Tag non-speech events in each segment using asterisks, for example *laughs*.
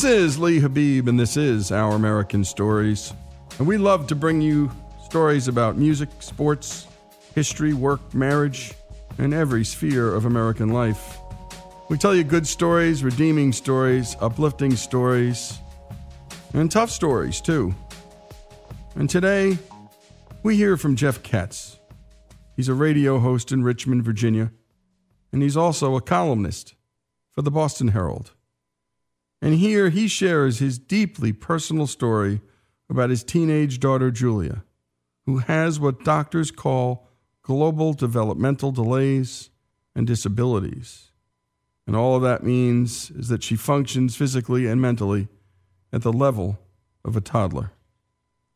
This is Lee Habib, and this is Our American Stories. And we love to bring you stories about music, sports, history, work, marriage, and every sphere of American life. We tell you good stories, redeeming stories, uplifting stories, and tough stories, too. And today, we hear from Jeff Katz. He's a radio host in Richmond, Virginia, and he's also a columnist for the Boston Herald. And here he shares his deeply personal story about his teenage daughter, Julia, who has what doctors call global developmental delays and disabilities. And all of that means is that she functions physically and mentally at the level of a toddler.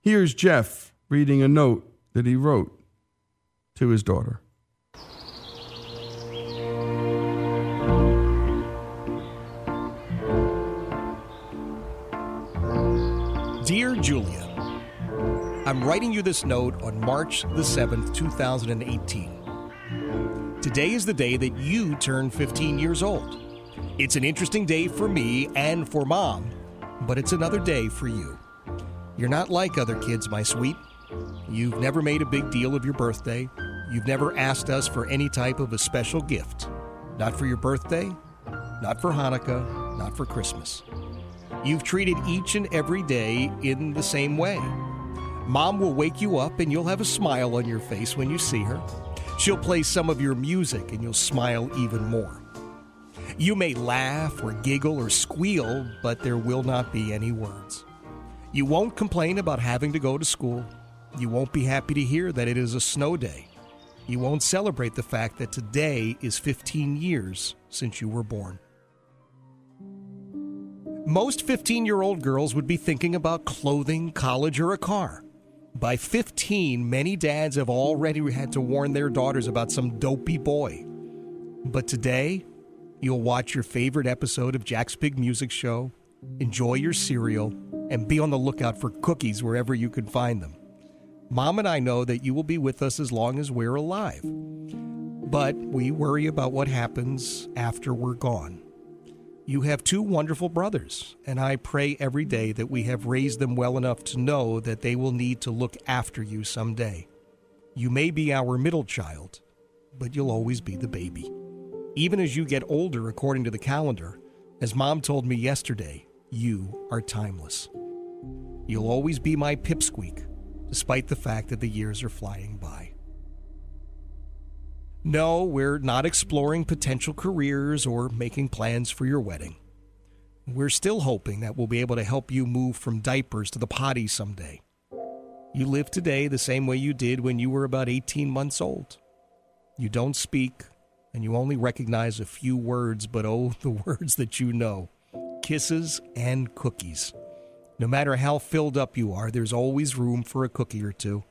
Here's Jeff reading a note that he wrote to his daughter. Dear Julia, I'm writing you this note on March the 7th, 2018. Today is the day that you turn 15 years old. It's an interesting day for me and for mom, but it's another day for you. You're not like other kids, my sweet. You've never made a big deal of your birthday. You've never asked us for any type of a special gift. Not for your birthday, not for Hanukkah, not for Christmas. You've treated each and every day in the same way. Mom will wake you up and you'll have a smile on your face when you see her. She'll play some of your music and you'll smile even more. You may laugh or giggle or squeal, but there will not be any words. You won't complain about having to go to school. You won't be happy to hear that it is a snow day. You won't celebrate the fact that today is 15 years since you were born. Most 15 year old girls would be thinking about clothing, college, or a car. By 15, many dads have already had to warn their daughters about some dopey boy. But today, you'll watch your favorite episode of Jack's Big Music Show, enjoy your cereal, and be on the lookout for cookies wherever you can find them. Mom and I know that you will be with us as long as we're alive. But we worry about what happens after we're gone. You have two wonderful brothers, and I pray every day that we have raised them well enough to know that they will need to look after you someday. You may be our middle child, but you'll always be the baby. Even as you get older, according to the calendar, as mom told me yesterday, you are timeless. You'll always be my pipsqueak, despite the fact that the years are flying by. No, we're not exploring potential careers or making plans for your wedding. We're still hoping that we'll be able to help you move from diapers to the potty someday. You live today the same way you did when you were about 18 months old. You don't speak, and you only recognize a few words, but oh, *laughs* the words that you know kisses and cookies. No matter how filled up you are, there's always room for a cookie or two.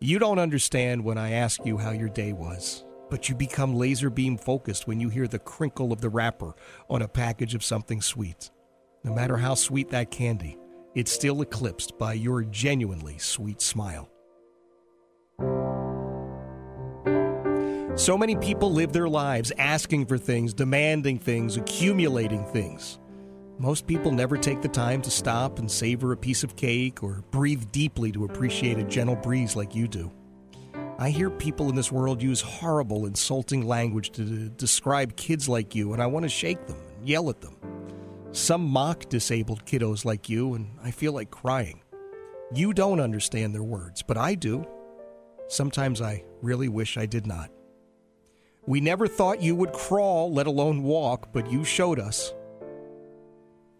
You don't understand when I ask you how your day was but you become laser beam focused when you hear the crinkle of the wrapper on a package of something sweet. No matter how sweet that candy, it's still eclipsed by your genuinely sweet smile. So many people live their lives asking for things, demanding things, accumulating things. Most people never take the time to stop and savor a piece of cake or breathe deeply to appreciate a gentle breeze like you do. I hear people in this world use horrible, insulting language to describe kids like you, and I want to shake them and yell at them. Some mock disabled kiddos like you, and I feel like crying. You don't understand their words, but I do. Sometimes I really wish I did not. We never thought you would crawl, let alone walk, but you showed us.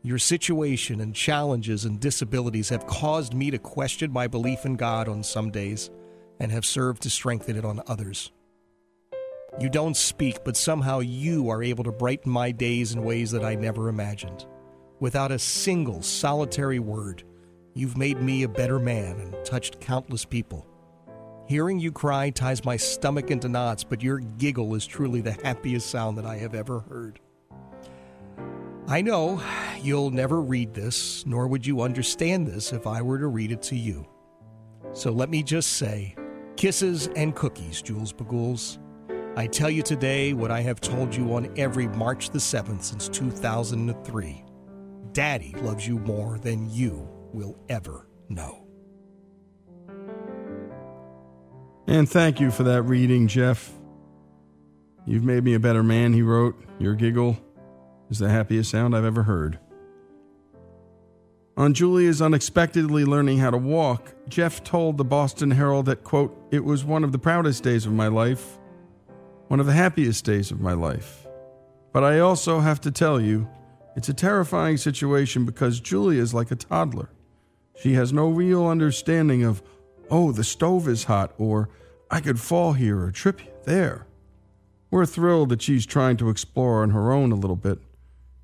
Your situation and challenges and disabilities have caused me to question my belief in God on some days and have served to strengthen it on others. You don't speak, but somehow you are able to brighten my days in ways that I never imagined. Without a single solitary word, you've made me a better man and touched countless people. Hearing you cry ties my stomach into knots, but your giggle is truly the happiest sound that I have ever heard. I know you'll never read this, nor would you understand this if I were to read it to you. So let me just say, Kisses and cookies, Jules Bagools. I tell you today what I have told you on every March the 7th since 2003. Daddy loves you more than you will ever know. And thank you for that reading, Jeff. You've made me a better man, he wrote. Your giggle is the happiest sound I've ever heard. On Julia's unexpectedly learning how to walk, Jeff told the Boston Herald that, quote, it was one of the proudest days of my life, one of the happiest days of my life. But I also have to tell you, it's a terrifying situation because Julia is like a toddler. She has no real understanding of, oh, the stove is hot, or I could fall here or trip there. We're thrilled that she's trying to explore on her own a little bit,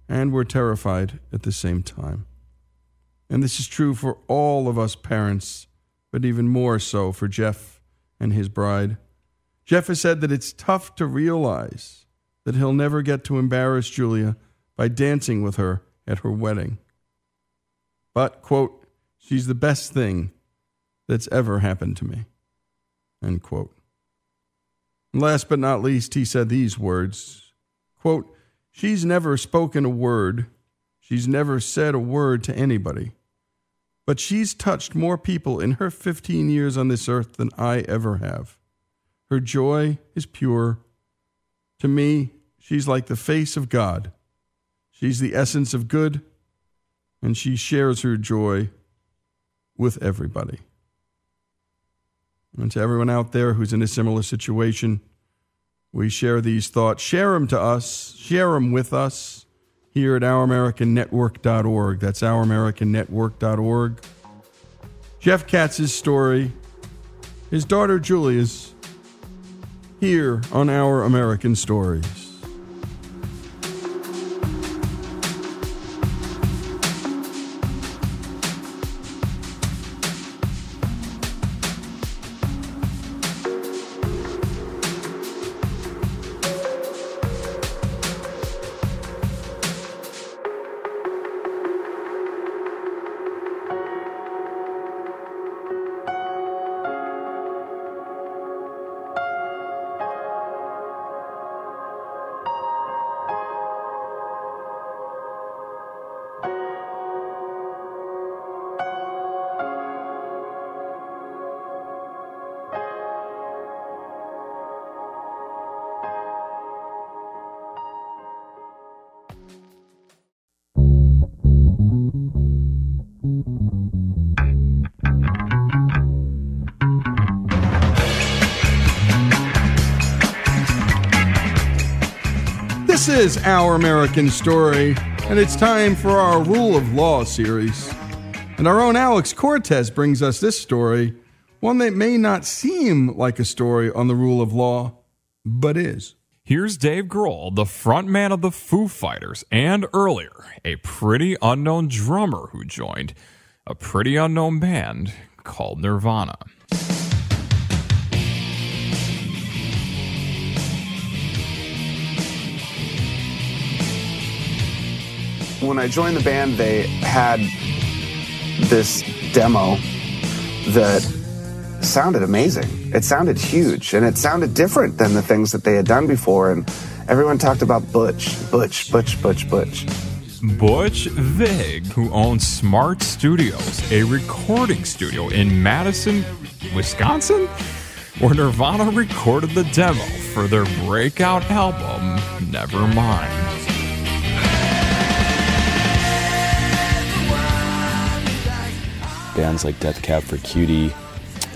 and we're terrified at the same time. And this is true for all of us parents, but even more so for Jeff and his bride. Jeff has said that it's tough to realize that he'll never get to embarrass Julia by dancing with her at her wedding. But, quote, she's the best thing that's ever happened to me, end quote. And last but not least, he said these words, quote, she's never spoken a word She's never said a word to anybody. But she's touched more people in her 15 years on this earth than I ever have. Her joy is pure. To me, she's like the face of God. She's the essence of good, and she shares her joy with everybody. And to everyone out there who's in a similar situation, we share these thoughts. Share them to us, share them with us here at ouramericannetwork.org. That's ouramericannetwork.org. Jeff Katz's story, his daughter Julia's, here on Our American Stories. Is Our American Story, and it's time for our Rule of Law series. And our own Alex Cortez brings us this story, one that may not seem like a story on the rule of law, but is. Here's Dave Grohl, the frontman of the Foo Fighters, and earlier, a pretty unknown drummer who joined a pretty unknown band called Nirvana. When I joined the band, they had this demo that sounded amazing. It sounded huge and it sounded different than the things that they had done before. And everyone talked about Butch, Butch, Butch, Butch, Butch. Butch Vig, who owns Smart Studios, a recording studio in Madison, Wisconsin, where Nirvana recorded the demo for their breakout album, Nevermind. Bands like Death Cab for Cutie,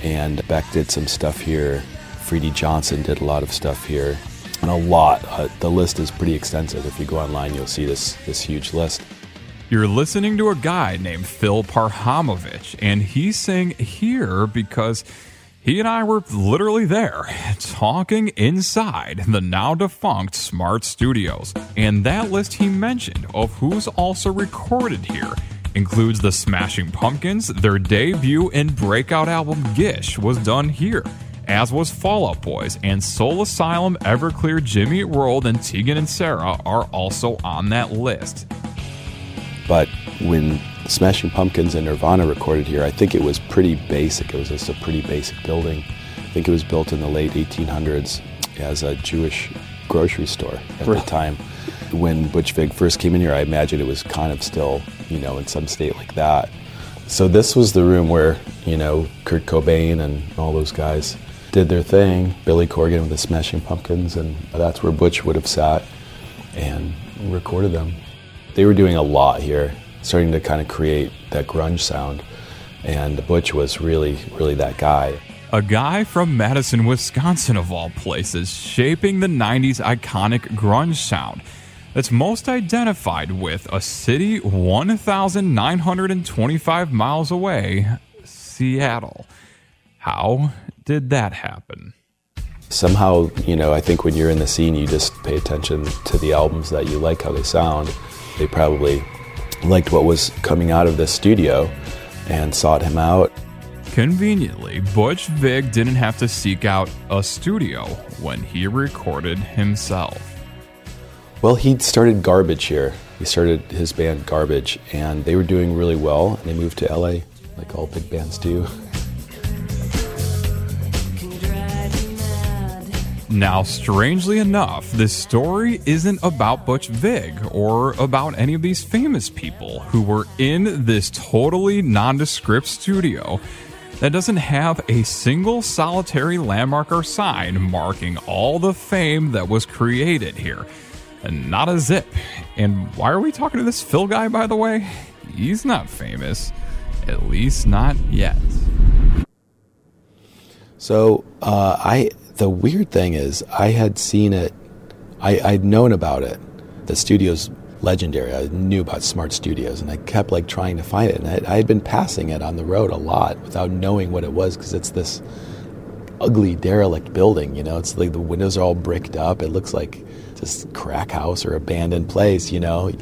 and Beck did some stuff here. Freddie Johnson did a lot of stuff here, and a lot. Uh, the list is pretty extensive. If you go online, you'll see this this huge list. You're listening to a guy named Phil Parhamovich, and he's saying here because he and I were literally there talking inside the now defunct Smart Studios. And that list he mentioned of who's also recorded here includes the Smashing Pumpkins. Their debut and breakout album Gish was done here, as was Fall Out Boys, and Soul Asylum, Everclear, Jimmy World, and Tegan and Sara are also on that list. But when Smashing Pumpkins and Nirvana recorded here, I think it was pretty basic. It was just a pretty basic building. I think it was built in the late 1800s as a Jewish grocery store at the time. When Butch Vig first came in here, I imagine it was kind of still you know, in some state like that. So this was the room where, you know, Kurt Cobain and all those guys did their thing. Billy Corgan with the Smashing Pumpkins, and that's where Butch would have sat and recorded them. They were doing a lot here, starting to kind of create that grunge sound. And Butch was really, really that guy. A guy from Madison, Wisconsin, of all places, shaping the 90s iconic grunge sound that's most identified with a city 1,925 miles away, Seattle. How did that happen? Somehow, you know, I think when you're in the scene, you just pay attention to the albums that you like, how they sound. They probably liked what was coming out of the studio and sought him out. Conveniently, Butch Vig didn't have to seek out a studio when he recorded himself. Well, he started Garbage here. He started his band Garbage, and they were doing really well. And they moved to LA, like all big bands do. Now, strangely enough, this story isn't about Butch Vig or about any of these famous people who were in this totally nondescript studio that doesn't have a single solitary landmark or sign marking all the fame that was created here. And not a zip. And why are we talking to this Phil guy, by the way? He's not famous. At least not yet. So uh, I the weird thing is, I had seen it, I, I'd known about it. The studio's legendary. I knew about smart studios, and I kept like trying to find it. And I, I had been passing it on the road a lot without knowing what it was because it's this ugly derelict building. You know, it's like the windows are all bricked up. It looks like just crack house or abandoned place. You know.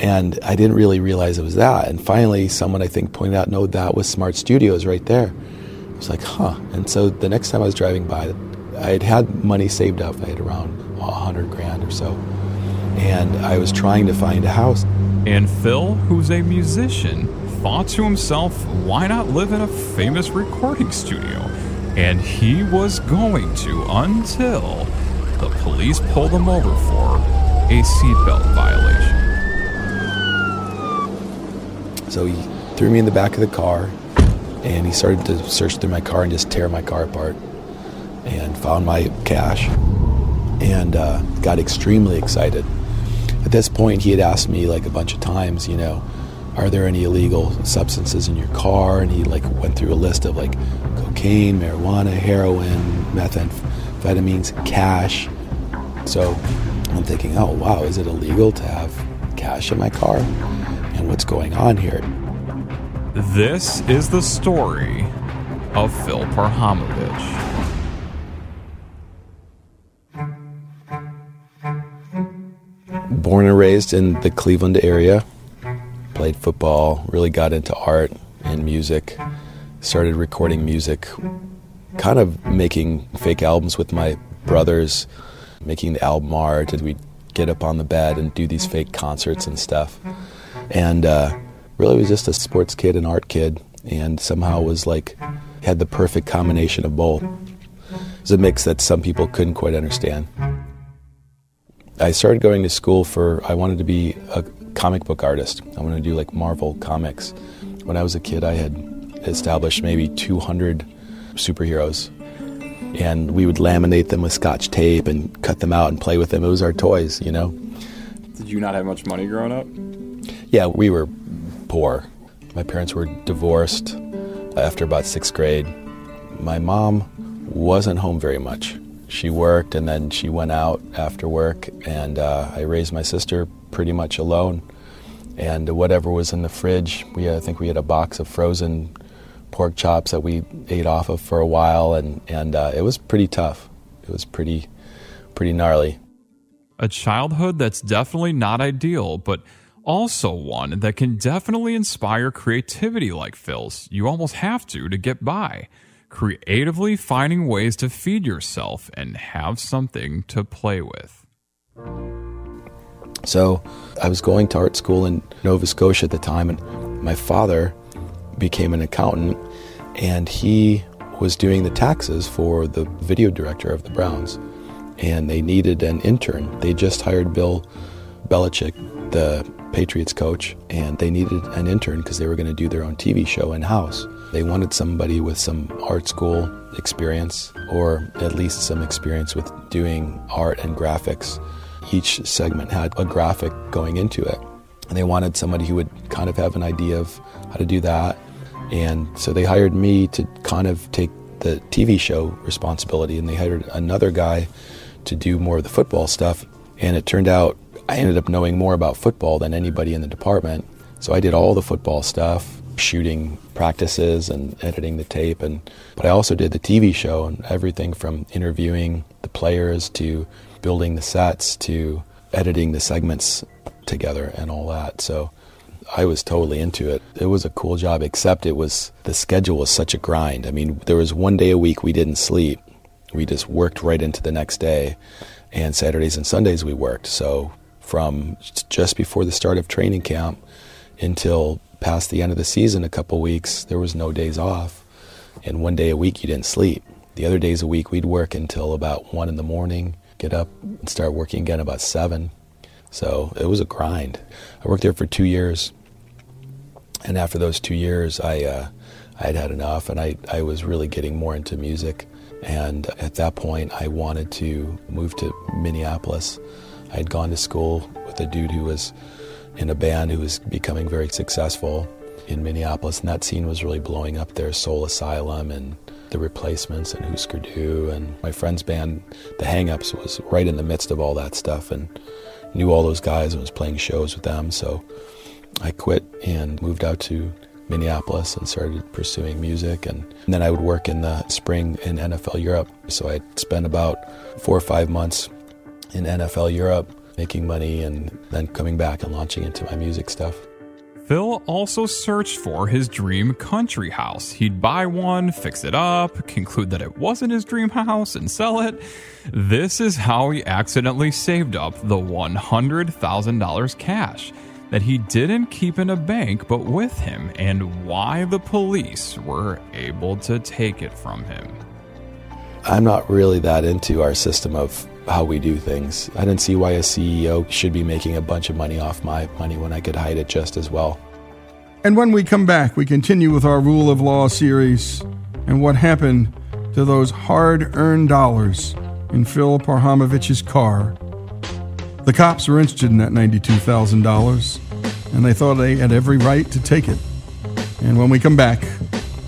And I didn't really realize it was that. And finally, someone I think pointed out, no, that was Smart Studios right there. I was like, huh. And so the next time I was driving by, I had had money saved up. I had around a hundred grand or so, and I was trying to find a house. And Phil, who's a musician, thought to himself, why not live in a famous recording studio? And he was going to until the police pulled him over for a seatbelt violation. So he threw me in the back of the car and he started to search through my car and just tear my car apart and found my cash and uh, got extremely excited. At this point, he had asked me like a bunch of times, you know, are there any illegal substances in your car? And he like went through a list of like cocaine, marijuana, heroin, methamphetamines, cash. So I'm thinking, oh wow, is it illegal to have cash in my car? And what's going on here? This is the story of Phil Parhamovich. born and raised in the Cleveland area. Played football, really got into art and music. Started recording music, kind of making fake albums with my brothers, making the album art, and we'd get up on the bed and do these fake concerts and stuff. And uh, really was just a sports kid and art kid, and somehow was like, had the perfect combination of both. It was a mix that some people couldn't quite understand. I started going to school for, I wanted to be a comic book artist. I wanted to do like Marvel comics. When I was a kid, I had established maybe 200 superheroes. And we would laminate them with scotch tape and cut them out and play with them. It was our toys, you know. Did you not have much money growing up? Yeah, we were poor. My parents were divorced after about sixth grade. My mom wasn't home very much she worked and then she went out after work, and uh, I raised my sister pretty much alone. And whatever was in the fridge, we I think we had a box of frozen pork chops that we ate off of for a while, and and uh, it was pretty tough. It was pretty pretty gnarly. A childhood that's definitely not ideal, but also one that can definitely inspire creativity like Phil's. You almost have to to get by creatively finding ways to feed yourself and have something to play with. So I was going to art school in Nova Scotia at the time, and my father became an accountant, and he was doing the taxes for the video director of the Browns. And they needed an intern. They just hired Bill Belichick, the Patriots coach, and they needed an intern because they were going to do their own TV show in house. They wanted somebody with some art school experience or at least some experience with doing art and graphics. Each segment had a graphic going into it. And they wanted somebody who would kind of have an idea of how to do that. And so they hired me to kind of take the TV show responsibility, and they hired another guy to do more of the football stuff. And it turned out I ended up knowing more about football than anybody in the department. So I did all the football stuff, shooting practices and editing the tape and but I also did the TV show and everything from interviewing the players to building the sets to editing the segments together and all that. So I was totally into it. It was a cool job except it was the schedule was such a grind. I mean, there was one day a week we didn't sleep. We just worked right into the next day and Saturdays and Sundays we worked. So from just before the start of training camp until past the end of the season, a couple weeks, there was no days off. And one day a week, you didn't sleep. The other days a week, we'd work until about one in the morning, get up and start working again about seven. So it was a grind. I worked there for two years. And after those two years, I, uh, I had had enough and I, I was really getting more into music. And at that point, I wanted to move to Minneapolis. I had gone to school with a dude who was in a band who was becoming very successful in Minneapolis, and that scene was really blowing up there. Soul Asylum and the Replacements and Husker Du, and my friend's band, The Hangups, was right in the midst of all that stuff, and knew all those guys and was playing shows with them. So I quit and moved out to Minneapolis and started pursuing music. And, then I would work in the spring in NFL Europe. So I'd spend about four or five months in NFL Europe, making money, and then coming back and launching into my music stuff. Phil also searched for his dream country house. He'd buy one, fix it up, conclude that it wasn't his dream house, and sell it. This is how he accidentally saved up the $100,000 cash that he didn't keep in a bank but with him, and why the police were able to take it from him. I'm not really that into our system of how we do things. I didn't see why a CEO should be making a bunch of money off my money when I could hide it just as well. And when we come back, we continue with our Rule of Law series and what happened to those hard earned dollars in Phil Parhamovich's car. The cops were interested in that $92,000, and they thought they had every right to take it. And when we come back,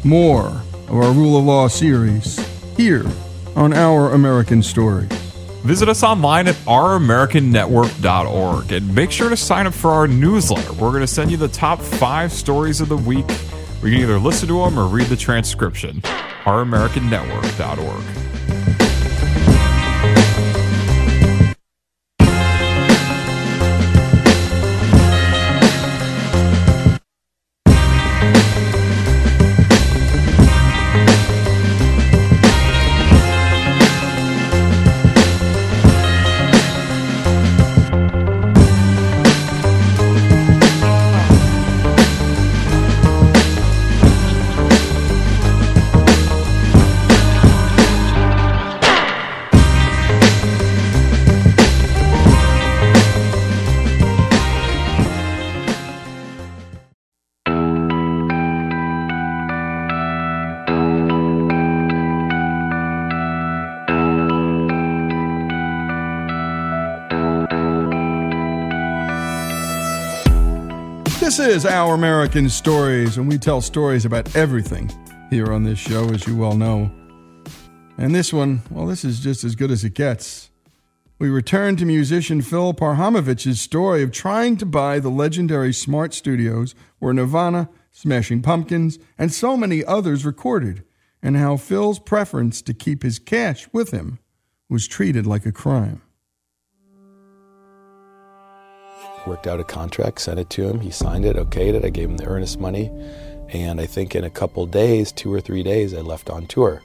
more of our Rule of Law series here on Our American Story. Visit us online at ouramericannetwork.org and make sure to sign up for our newsletter. We're going to send you the top five stories of the week. We can either listen to them or read the transcription. ouramericannetwork.org. is Our American Stories, and we tell stories about everything here on this show, as you well know. And this one, well, this is just as good as it gets. We return to musician Phil Parhamovich's story of trying to buy the legendary Smart Studios where Nirvana, Smashing Pumpkins, and so many others recorded, and how Phil's preference to keep his cash with him was treated like a crime. Worked out a contract, sent it to him. He signed it, okayed it. I gave him the earnest money. And I think in a couple days, two or three days, I left on tour.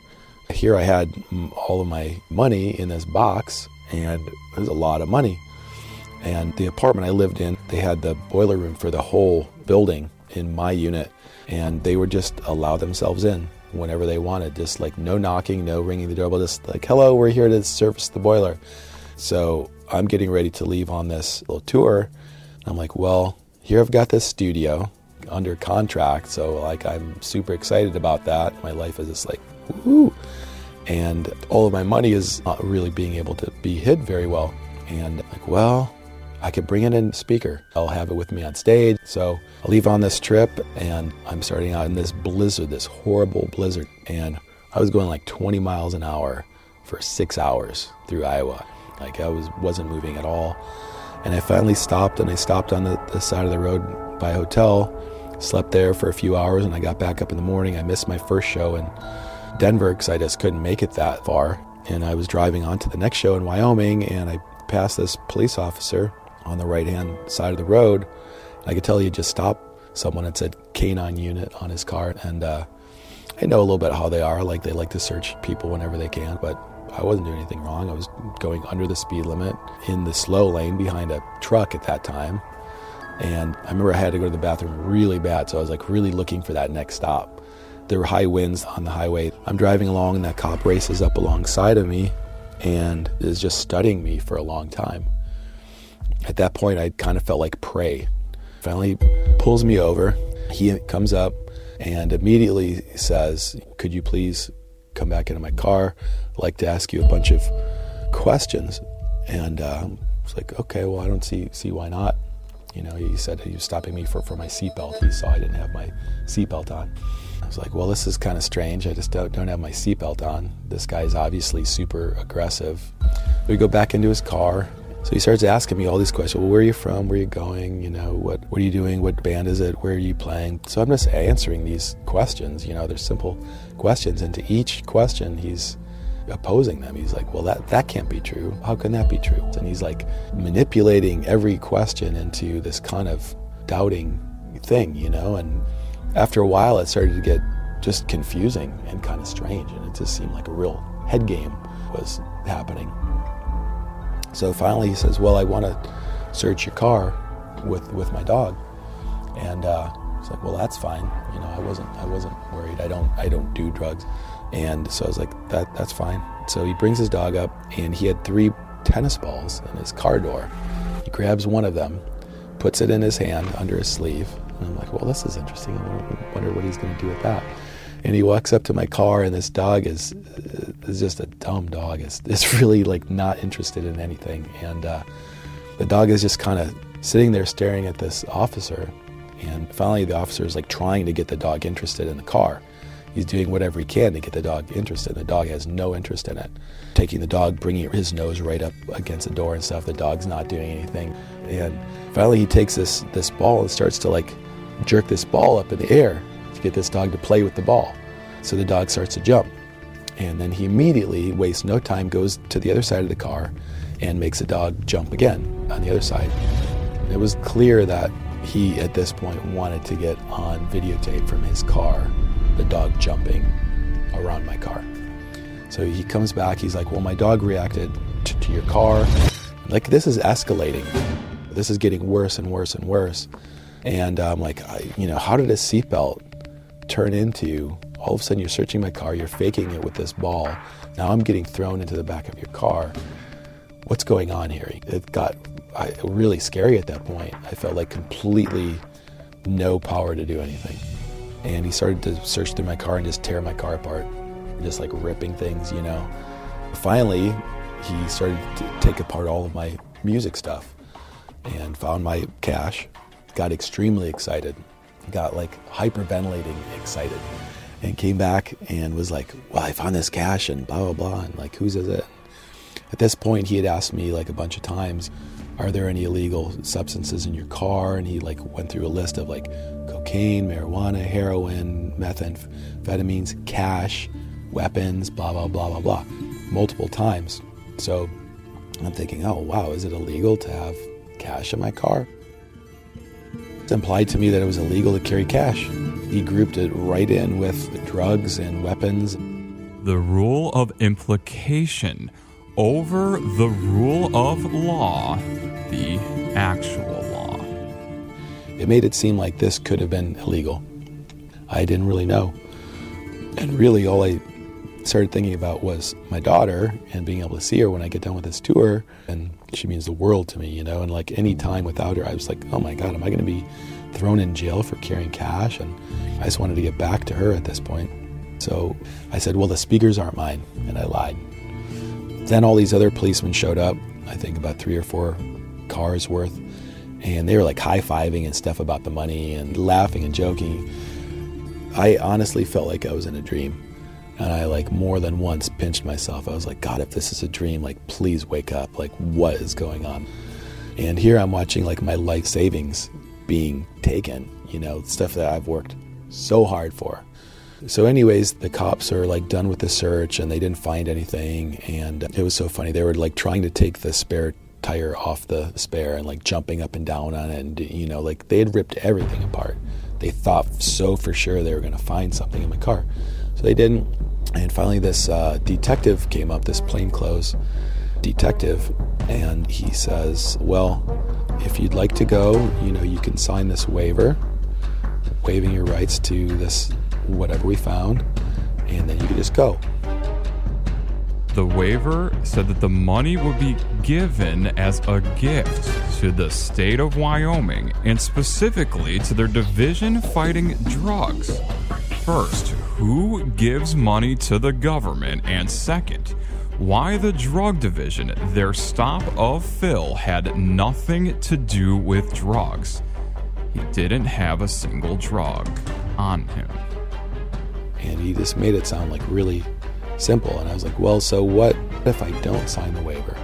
Here I had all of my money in this box, and it was a lot of money. And the apartment I lived in, they had the boiler room for the whole building in my unit, and they would just allow themselves in whenever they wanted. Just like no knocking, no ringing the doorbell, just like, hello, we're here to service the boiler. So I'm getting ready to leave on this little tour I'm like, well, here I've got this studio under contract, so like I'm super excited about that. My life is just like, woo! And all of my money is not really being able to be hid very well. And like, well, I could bring in speaker. I'll have it with me on stage. So I leave on this trip and I'm starting out in this blizzard, this horrible blizzard. And I was going like 20 miles an hour for six hours through Iowa. Like I was wasn't moving at all. And I finally stopped and I stopped on the, the side of the road by a hotel, slept there for a few hours and I got back up in the morning. I missed my first show in Denver because I just couldn't make it that far. And I was driving on to the next show in Wyoming and I passed this police officer on the right hand side of the road. I could tell he just stopped someone and said canine unit on his car. And uh, I know a little bit how they are. Like they like to search people whenever they can, but I wasn't doing anything wrong. I was going under the speed limit in the slow lane behind a truck at that time. And I remember I had to go to the bathroom really bad, so I was like really looking for that next stop. There were high winds on the highway. I'm driving along, and that cop races up alongside of me and is just studying me for a long time. At that point, I kind of felt like prey. Finally, pulls me over. He comes up and immediately says, Could you please come back into my car? Like to ask you a bunch of questions. And uh, I was like, Okay, well, I don't see, see why not. You know, he said he was stopping me for, for my seatbelt. He saw I didn't have my seatbelt on. I was like, well, this is kind of strange. I just don't, don't have my seatbelt on. This guy's obviously super aggressive. We go back into his car. So he starts asking me all these questions. Well, where are you from? Where are you going? You know, what what are you doing? What band is it? Where are you playing? So I'm just answering these questions. You know, they're simple questions, and to each question, he's opposing them. He's like, "Well, that that can't be true. How can that be true?" And he's like manipulating every question into this kind of doubting thing. You know, and after a while, it started to get just confusing and kind of strange, and it just seemed like a real head game was happening. So finally he says, "Well, I want to search your car with with my dog," and uh, like, "Well, that's fine. You know, I wasn't I wasn't worried. I don't I don't do drugs," and so I was like, "That that's fine." So he brings his dog up, and he had three tennis balls in his car door. He grabs one of them, puts it in his hand under his sleeve, and I'm like, "Well, this is interesting. I wonder what he's going to do with that." and he walks up to my car and this dog is is just a dumb dog it's, it's *laughs* really like not interested in anything and uh, the dog is just kind of sitting there staring at this officer and finally the officer is like trying to get the dog interested in the car he's doing whatever he can to get the dog interested the dog has no interest in it taking the dog bringing his nose right up against the door and stuff the dog's not doing anything and finally he takes this this ball and starts to like jerk this ball up in the air to get this dog to play with the ball. So the dog starts to jump. And then he immediately, wastes no time, goes to the other side of the car and makes the dog jump again on the other side. It was clear that he, at this point, wanted to get on videotape from his car the dog jumping around my car. So he comes back, he's like, Well, my dog reacted t- to your car. Like, this is escalating. This is getting worse and worse and worse. And I'm like, I, you know, how did a seatbelt turn into all of a sudden you're searching my car, you're faking it with this ball. Now I'm getting thrown into the back of your car. What's going on here? It got I, really scary at that point. I felt like completely no power to do anything. And he started to search through my car and just tear my car apart, just like ripping things, you know. Finally, he started to take apart all of my music stuff and found my cash, got extremely excited got like hyperventilating excited and came back and was like, Well, I found this cash and blah, blah, blah. And like, whose is it? At this point, he had asked me like a bunch of times, Are there any illegal substances in your car? And he like went through a list of like cocaine, marijuana, heroin, methamphetamines, cash, weapons, blah, blah, blah, blah, blah, multiple times. So I'm thinking, Oh, wow, is it illegal to have cash in my car? It's implied to me that it was illegal to carry cash. He grouped it right in with drugs and weapons. The rule of implication over the rule of law, the actual law. It made it seem like this could have been illegal. I didn't really know. And really, all I started thinking about was my daughter and being able to see her when I get done with this tour. And she means the world to me, you know. And like any time without her, I was like, oh my God, am I going to be thrown in jail for carrying cash? And I just wanted to get back to her at this point. So I said, well, the speakers aren't mine. And I lied. Then all these other policemen showed up, I think about three or four cars worth. And they were like high fiving and stuff about the money and laughing and joking. I honestly felt like I was in a dream. And I like more than once pinched myself. I was like, God, if this is a dream, like please wake up. Like what is going on? And here I'm watching like my life savings being taken, you know, stuff that I've worked so hard for. So, anyways, the cops are like done with the search and they didn't find anything. And it was so funny. They were like trying to take the spare tire off the spare and like jumping up and down on it. And, you know, like they had ripped everything apart. They thought so for sure they were going to find something in my car. So they didn't. And finally, this uh, detective came up, this plainclothes detective, and he says, Well, if you'd like to go, you know, you can sign this waiver, waiving your rights to this whatever we found, and then you can just go. The waiver said that the money would be given as a gift to the state of Wyoming and specifically to their division fighting drugs. First, who gives money to the government? And second, why the drug division, their stop of Phil, had nothing to do with drugs. He didn't have a single drug on him. And he just made it sound like really simple. And I was like, well, so what if I don't sign the waiver?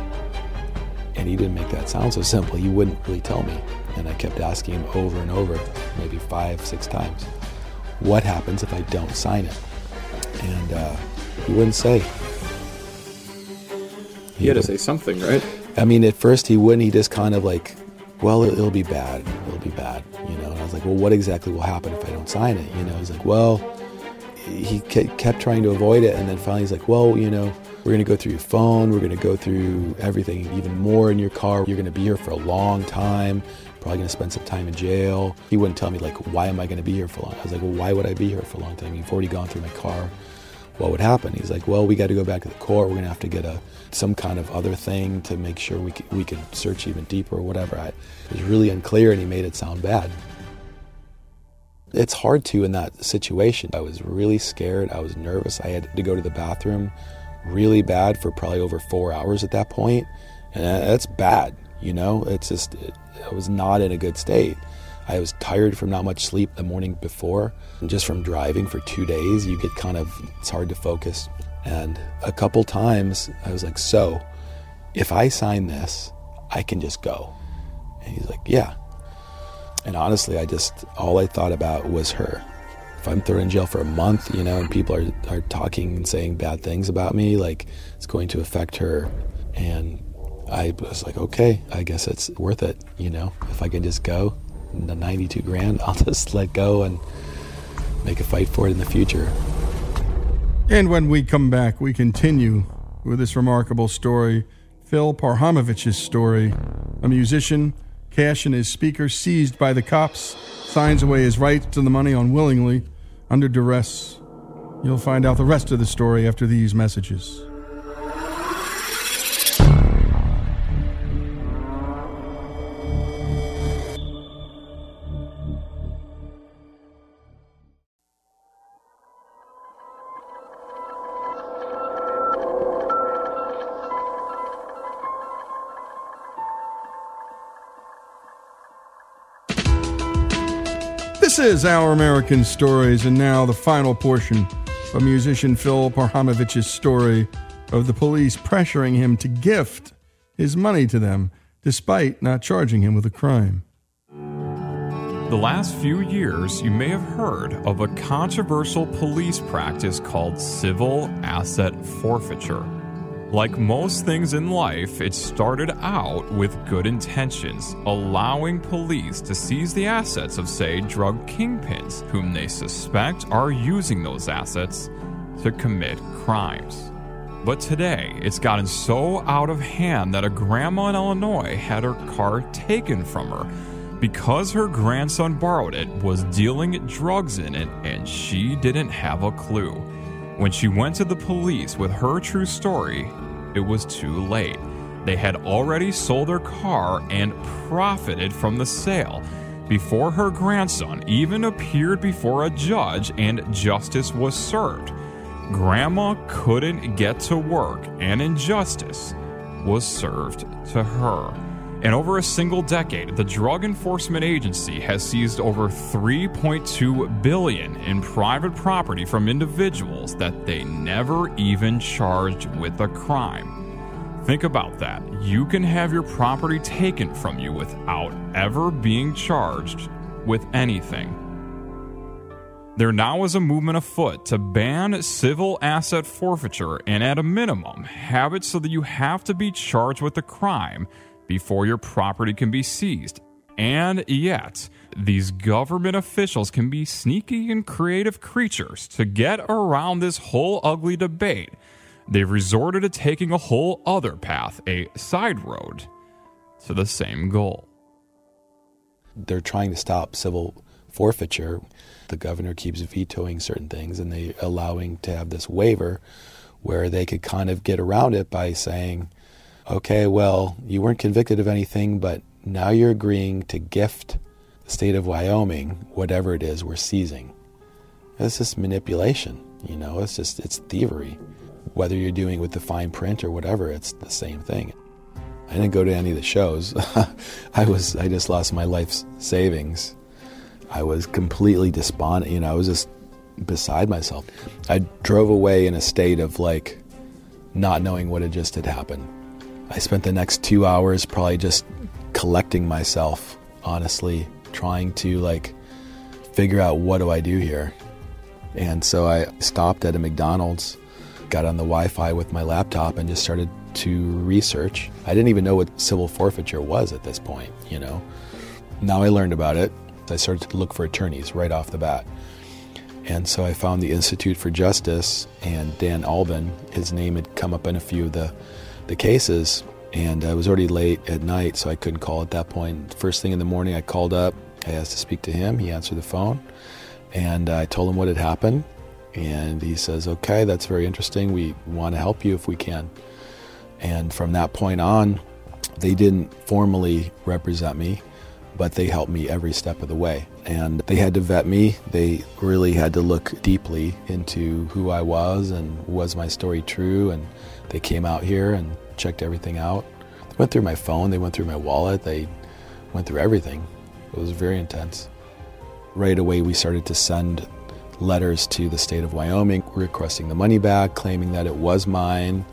And he didn't make that sound so simple. He wouldn't really tell me. And I kept asking him over and over, maybe five, six times what happens if I don't sign it? And uh, he wouldn't say. He, he had to say something, right? I mean, at first he wouldn't. He just kind of like, well, it, will be bad. It'll be bad, you know. And I was like, well, what exactly will happen if I don't sign it? You know, he's like, well, he kept trying to avoid it, and then finally he's like, well, you know, we're going to go through your phone. We're going to go through everything, even more in your car. You're going to be here for a long time probably going to spend some time in jail. He wouldn't tell me, like, why am I going to be here for long? I was like, well, why would I be here for a long time? You've already gone through my car. What would happen? He's like, well, we got to go back to the court. We're going to have to get a some kind of other thing to make sure we could, we could search even deeper or whatever. I, it was really unclear, and he made it sound bad. It's hard to in that situation. I was really scared. I was nervous. I had to go to the bathroom really bad for probably over four hours at that point, and that's bad. You know, it's just it, I was not in a good state. I was tired from not much sleep the morning before. And just from driving for two days, you get kind of, it's hard to focus. And a couple times I was like, so if I sign this, I can just go. And he's like, yeah. And honestly, I just, all I thought about was her. If I'm thrown in jail for a month, you know, and people are, are talking and saying bad things about me, like it's going to affect her. And I was like, okay, I guess it's worth it. You know, if I can just go, the 92 grand, *laughs* I'll just let go and make a fight for it in the future. And when we come back, we continue with this remarkable story Phil Parhamovich's story. A musician, cash in his speaker seized by the cops, signs away his right to the money unwillingly, under duress. You'll find out the rest of the story after these messages. Is Our American Stories, and now the final portion of musician Phil Parhamovich's story of the police pressuring him to gift his money to them despite not charging him with a crime. The last few years, you may have heard of a controversial police practice called civil asset forfeiture. Like most things in life, it started out with good intentions, allowing police to seize the assets of, say, drug kingpins, whom they suspect are using those assets to commit crimes. But today, it's gotten so out of hand that a grandma in Illinois had her car taken from her because her grandson borrowed it, was dealing drugs in it, and she didn't have a clue. When she went to the police with her true story, it was too late. They had already sold their car and profited from the sale before her grandson even appeared before a judge and justice was served. Grandma couldn't get to work, and injustice was served to her. In over a single decade, the Drug Enforcement Agency has seized over 3.2 billion in private property from individuals that they never even charged with a crime. Think about that. You can have your property taken from you without ever being charged with anything. There now is a movement afoot to ban civil asset forfeiture and, at a minimum, have it so that you have to be charged with a crime before your property can be seized. And yet, these government officials can be sneaky and creative creatures to get around this whole ugly debate they've resorted to taking a whole other path, a side road, to the same goal. They're trying to stop civil forfeiture. The governor keeps vetoing certain things and they allowing to have this waiver where they could kind of get around it by saying, okay, well, you weren't convicted of anything, but now you're agreeing to gift the state of Wyoming whatever it is we're seizing. It's just manipulation, you know, it's just, it's thievery whether you're doing it with the fine print or whatever, it's the same thing. I didn't go to any of the shows. *laughs* I was I just lost my life's savings. I was completely despondent, you know, I was just beside myself. I drove away in a state of like not knowing what had just had happened. I spent the next 2 hours probably just collecting myself, honestly, trying to like figure out what do I do here. And so I stopped at a McDonald's got on the Wi Fi with my laptop and just started to research. I didn't even know what civil forfeiture was at this point, you know. Now I learned about it. I started to look for attorneys right off the bat. And so I found the Institute for Justice and Dan Alban. His name had come up in a few of the, the cases. And I was already late at night, so I couldn't call at that point. First thing in the morning, I called up. I asked to speak to him. He answered the phone. And I told him what had happened. And he says, Okay, that's very interesting. We want to help you if we can. And from that point on, they didn't formally represent me, but they helped me every step of the way. And they had to vet me. They really had to look deeply into who I was and was my story true. And they came out here and checked everything out. They went through my phone, they went through my wallet, they went through everything. It was very intense. Right away, we started to send letters to the state of Wyoming requesting the money back, claiming that it was mine.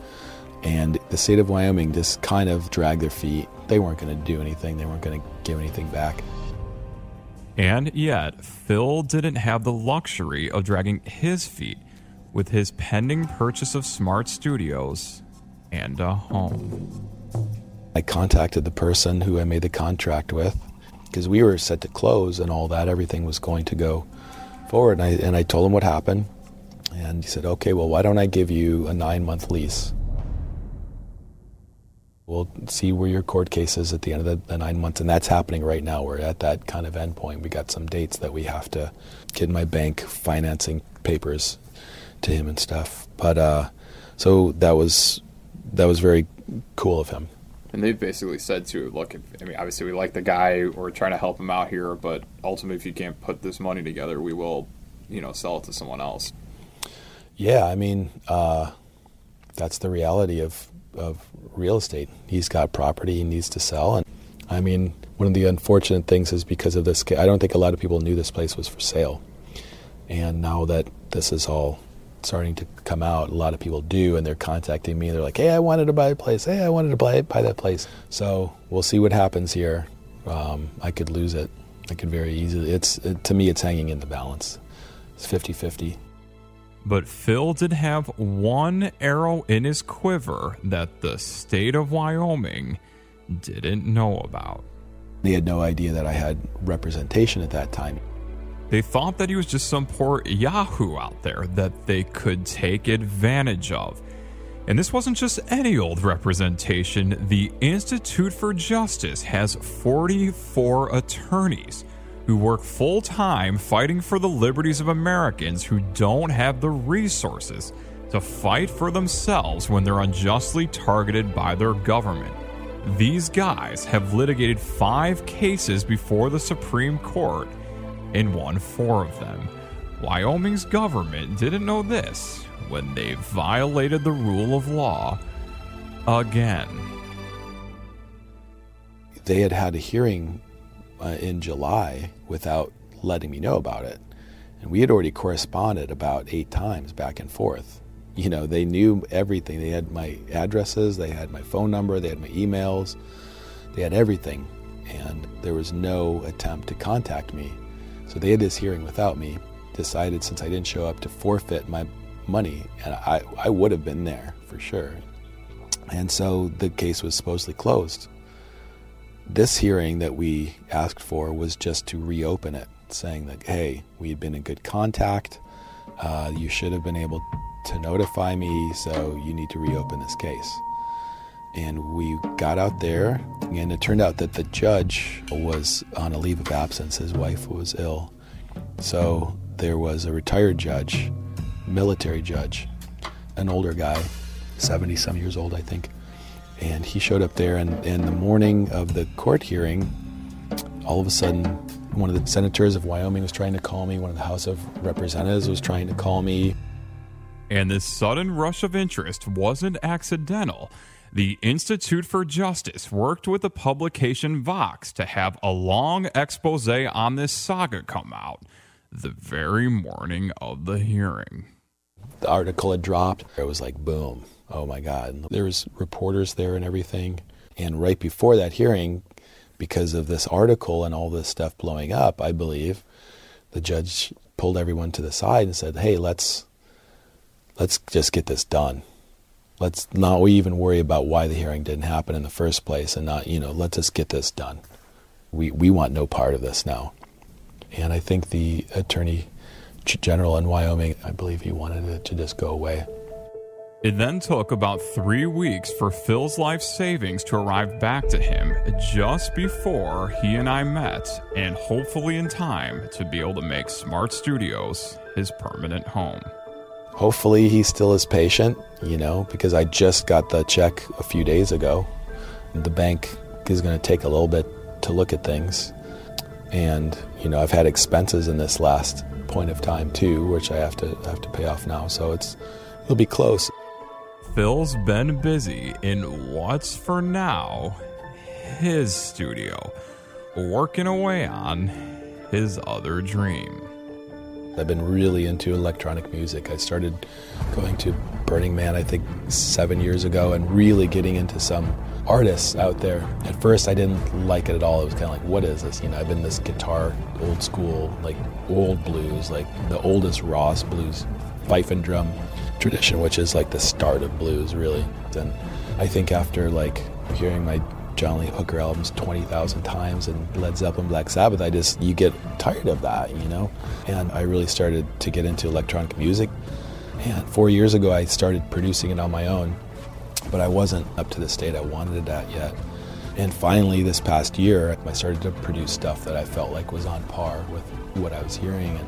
And the state of Wyoming just kind of dragged their feet. They weren't going to do anything, they weren't going to give anything back. And yet, Phil didn't have the luxury of dragging his feet with his pending purchase of Smart Studios and a home. I contacted the person who I made the contract with because we were set to close and all that. Everything was going to go forward. And I, and I told him what happened. And he said, okay, well, why don't I give you a nine month lease? We'll see where your court case is at the end of the, nine months. And that's happening right now. We're at that kind of end point. We got some dates that we have to get my bank financing papers to him and stuff. But uh, so that was that was very cool of him. And they've basically said to look, if, I mean, obviously we like the guy, we're trying to help him out here, but ultimately, if you can't put this money together, we will, you know, sell it to someone else. Yeah, I mean, uh, that's the reality of of real estate. He's got property he needs to sell, and I mean, one of the unfortunate things is because of this. I don't think a lot of people knew this place was for sale, and now that this is all starting to come out. A lot of people do, and they're contacting me. They're like, "Hey, I wanted to buy a place. Hey, I wanted to buy buy that place." So we'll see what happens here. Um, I could lose it. I could very easily. It's it, to me, it's hanging in the balance. It's 50-50. But Phil did have one arrow in his quiver that the state of Wyoming didn't know about. They had no idea that I had representation at that time. They thought that he was just some poor Yahoo out there that they could take advantage of. And this wasn't just any old representation. The Institute for Justice has 44 attorneys who work full time fighting for the liberties of Americans who don't have the resources to fight for themselves when they're unjustly targeted by their government. These guys have litigated five cases before the Supreme Court and won four of them. Wyoming's government didn't know this when they violated the rule of law again. They had had a hearing uh, in July without letting me know about it. And we had already corresponded about eight times back and forth. You know, they knew everything. They had my addresses, they had my phone number, they had my emails, they had everything. And there was no attempt to contact me. So they had this hearing without me, decided since I didn't show up to forfeit my money. And I, I would have been there for sure. And so the case was supposedly closed. This hearing that we asked for was just to reopen it, saying that, hey, we had been in good contact. Uh, you should have been able to notify me, so you need to reopen this case. And we got out there, and it turned out that the judge was on a leave of absence. His wife was ill. So there was a retired judge, military judge, an older guy, 70 some years old, I think. And he showed up there, and in the morning of the court hearing, all of a sudden, one of the senators of Wyoming was trying to call me, one of the House of Representatives was trying to call me. And this sudden rush of interest wasn't accidental. The Institute for Justice worked with the publication Vox to have a long expose on this saga come out the very morning of the hearing. The article had dropped. It was like, boom, oh my God. There was reporters there and everything. And right before that hearing, because of this article and all this stuff blowing up, I believe, the judge pulled everyone to the side and said, "Hey, let's let's just get this done. Let's not even worry about why the hearing didn't happen in the first place, and not you know, let's just get this done. We we want no part of this now." And I think the attorney general in Wyoming, I believe he wanted it to just go away. It then took about three weeks for Phil's life savings to arrive back to him just before he and I met, and hopefully in time to be able to make Smart Studios his permanent home. Hopefully, he still is patient, you know, because I just got the check a few days ago. The bank is going to take a little bit to look at things. And, you know, I've had expenses in this last point of time too, which I have to have to pay off now. So it's it'll be close. Phil's been busy in what's for now his studio, working away on his other dream. I've been really into electronic music. I started going to Burning Man, I think, seven years ago, and really getting into some artists out there. At first, I didn't like it at all. It was kind of like, what is this? You know, I've been this guitar, old school, like old blues, like the oldest Ross blues, fife and drum tradition, which is like the start of blues, really. And I think after like hearing my John Lee Hooker albums 20,000 times and Led Zeppelin, Black Sabbath, I just, you get tired of that, you know? And I really started to get into electronic music. And four years ago, I started producing it on my own, but I wasn't up to the state I wanted it at yet. And finally, this past year, I started to produce stuff that I felt like was on par with what I was hearing and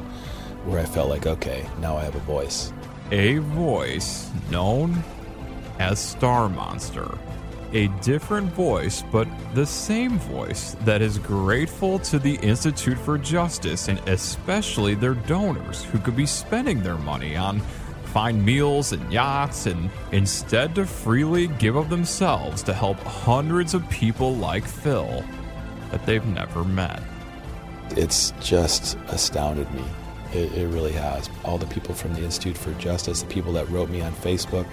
where I felt like, okay, now I have a voice. A voice known as Star Monster a different voice, but the same voice that is grateful to the Institute for Justice and especially their donors who could be spending their money on fine meals and yachts and instead to freely give of themselves to help hundreds of people like Phil that they've never met. It's just astounded me. It, it really has. All the people from the Institute for Justice, the people that wrote me on Facebook,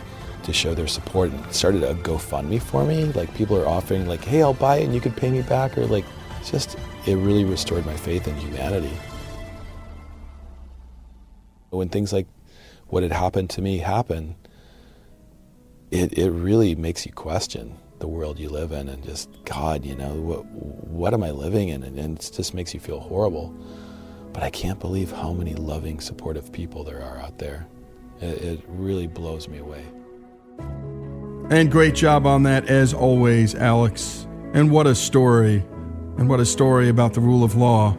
to show their support and started a GoFundMe for me. Like people are offering like, hey, I'll buy it and you could pay me back or like just it really restored my faith in humanity. When things like what had happened to me happen, it it really makes you question the world you live in and just God, you know, what what am I living in? And, and it just makes you feel horrible. But I can't believe how many loving, supportive people there are out there. It, it really blows me away. And great job on that, as always, Alex. And what a story. And what a story about the rule of law.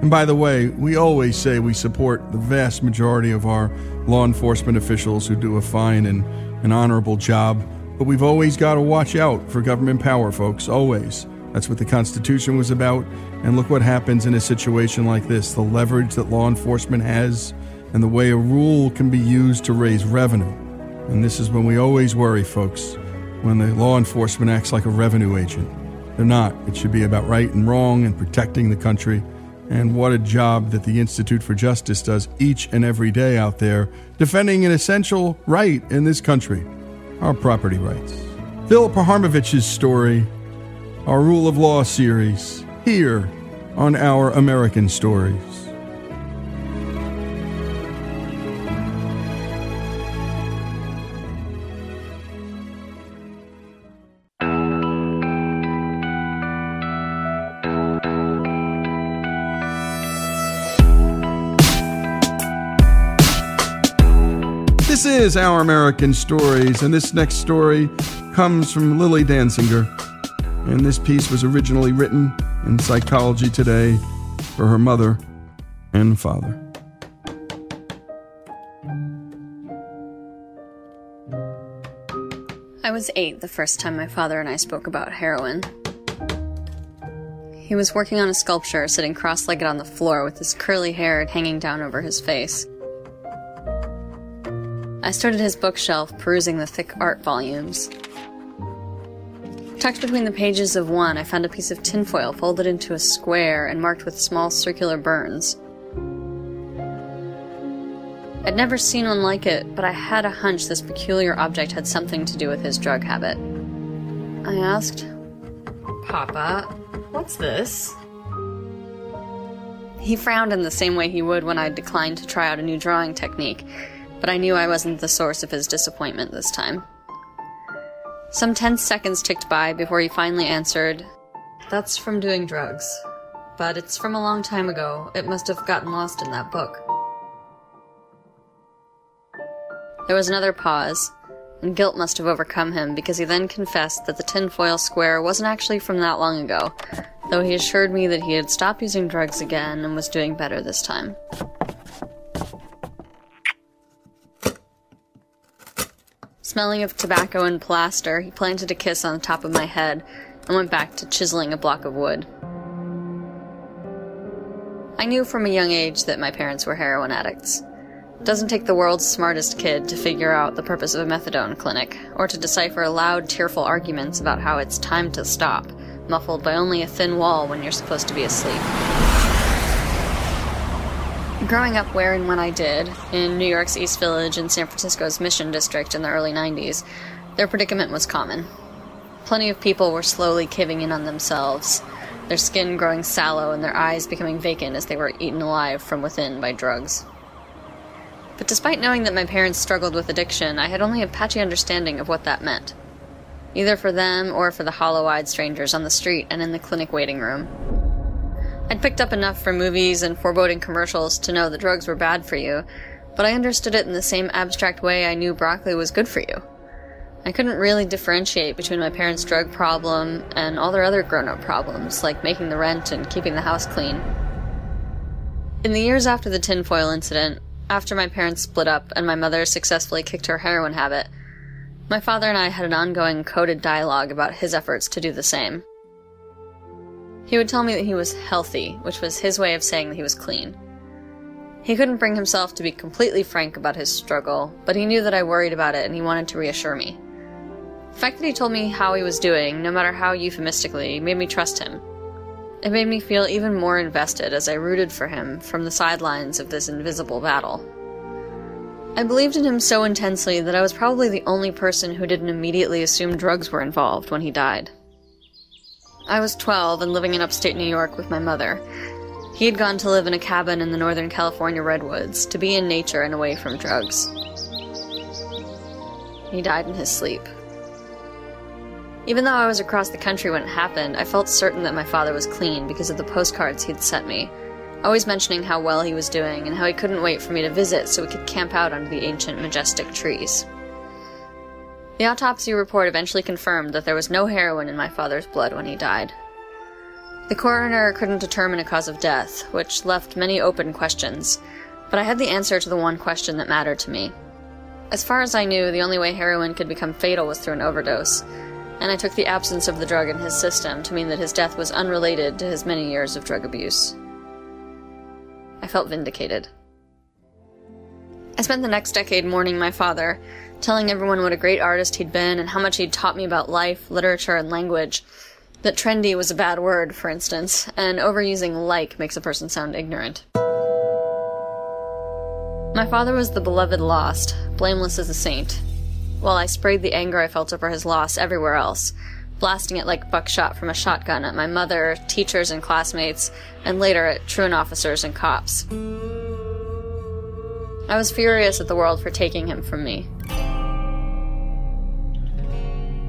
And by the way, we always say we support the vast majority of our law enforcement officials who do a fine and an honorable job, but we've always got to watch out for government power, folks, always. That's what the Constitution was about, and look what happens in a situation like this the leverage that law enforcement has, and the way a rule can be used to raise revenue. And this is when we always worry, folks, when the law enforcement acts like a revenue agent. They're not. It should be about right and wrong and protecting the country. And what a job that the Institute for Justice does each and every day out there, defending an essential right in this country our property rights. Phil Parhamovich's story, our Rule of Law series, here on Our American Stories. Is Our American Stories, and this next story comes from Lily Danziger. And this piece was originally written in Psychology Today for her mother and father. I was eight the first time my father and I spoke about heroin. He was working on a sculpture, sitting cross legged on the floor with his curly hair hanging down over his face. I stood at his bookshelf, perusing the thick art volumes. Tucked between the pages of one, I found a piece of tinfoil folded into a square and marked with small circular burns. I'd never seen one like it, but I had a hunch this peculiar object had something to do with his drug habit. I asked, Papa, what's this? He frowned in the same way he would when I declined to try out a new drawing technique but I knew I wasn't the source of his disappointment this time. Some tense seconds ticked by before he finally answered, That's from doing drugs. But it's from a long time ago. It must have gotten lost in that book. There was another pause, and guilt must have overcome him because he then confessed that the tinfoil square wasn't actually from that long ago, though he assured me that he had stopped using drugs again and was doing better this time. Smelling of tobacco and plaster, he planted a kiss on the top of my head and went back to chiseling a block of wood. I knew from a young age that my parents were heroin addicts. It doesn't take the world's smartest kid to figure out the purpose of a methadone clinic, or to decipher loud, tearful arguments about how it's time to stop, muffled by only a thin wall when you're supposed to be asleep. Growing up where and when I did, in New York's East Village and San Francisco's Mission District in the early 90s, their predicament was common. Plenty of people were slowly caving in on themselves, their skin growing sallow and their eyes becoming vacant as they were eaten alive from within by drugs. But despite knowing that my parents struggled with addiction, I had only a patchy understanding of what that meant, either for them or for the hollow eyed strangers on the street and in the clinic waiting room. I'd picked up enough from movies and foreboding commercials to know that drugs were bad for you, but I understood it in the same abstract way I knew broccoli was good for you. I couldn't really differentiate between my parents' drug problem and all their other grown up problems, like making the rent and keeping the house clean. In the years after the tinfoil incident, after my parents split up and my mother successfully kicked her heroin habit, my father and I had an ongoing coded dialogue about his efforts to do the same. He would tell me that he was healthy, which was his way of saying that he was clean. He couldn't bring himself to be completely frank about his struggle, but he knew that I worried about it and he wanted to reassure me. The fact that he told me how he was doing, no matter how euphemistically, made me trust him. It made me feel even more invested as I rooted for him from the sidelines of this invisible battle. I believed in him so intensely that I was probably the only person who didn't immediately assume drugs were involved when he died. I was 12 and living in upstate New York with my mother. He had gone to live in a cabin in the Northern California redwoods to be in nature and away from drugs. He died in his sleep. Even though I was across the country when it happened, I felt certain that my father was clean because of the postcards he'd sent me, always mentioning how well he was doing and how he couldn't wait for me to visit so we could camp out under the ancient, majestic trees. The autopsy report eventually confirmed that there was no heroin in my father's blood when he died. The coroner couldn't determine a cause of death, which left many open questions, but I had the answer to the one question that mattered to me. As far as I knew, the only way heroin could become fatal was through an overdose, and I took the absence of the drug in his system to mean that his death was unrelated to his many years of drug abuse. I felt vindicated. I spent the next decade mourning my father, telling everyone what a great artist he'd been and how much he'd taught me about life, literature, and language. That trendy was a bad word, for instance, and overusing like makes a person sound ignorant. My father was the beloved lost, blameless as a saint, while I sprayed the anger I felt over his loss everywhere else, blasting it like buckshot from a shotgun at my mother, teachers and classmates, and later at truant officers and cops. I was furious at the world for taking him from me.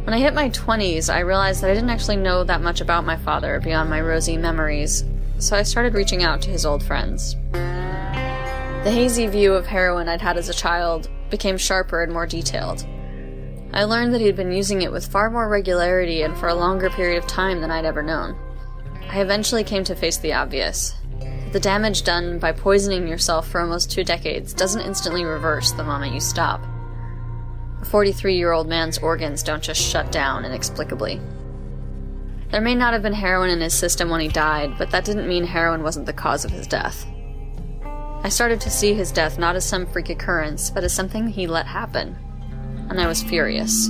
When I hit my 20s, I realized that I didn't actually know that much about my father beyond my rosy memories, so I started reaching out to his old friends. The hazy view of heroin I'd had as a child became sharper and more detailed. I learned that he'd been using it with far more regularity and for a longer period of time than I'd ever known. I eventually came to face the obvious the damage done by poisoning yourself for almost two decades doesn't instantly reverse the moment you stop. A 43 year old man's organs don't just shut down inexplicably. There may not have been heroin in his system when he died, but that didn't mean heroin wasn't the cause of his death. I started to see his death not as some freak occurrence, but as something he let happen. And I was furious.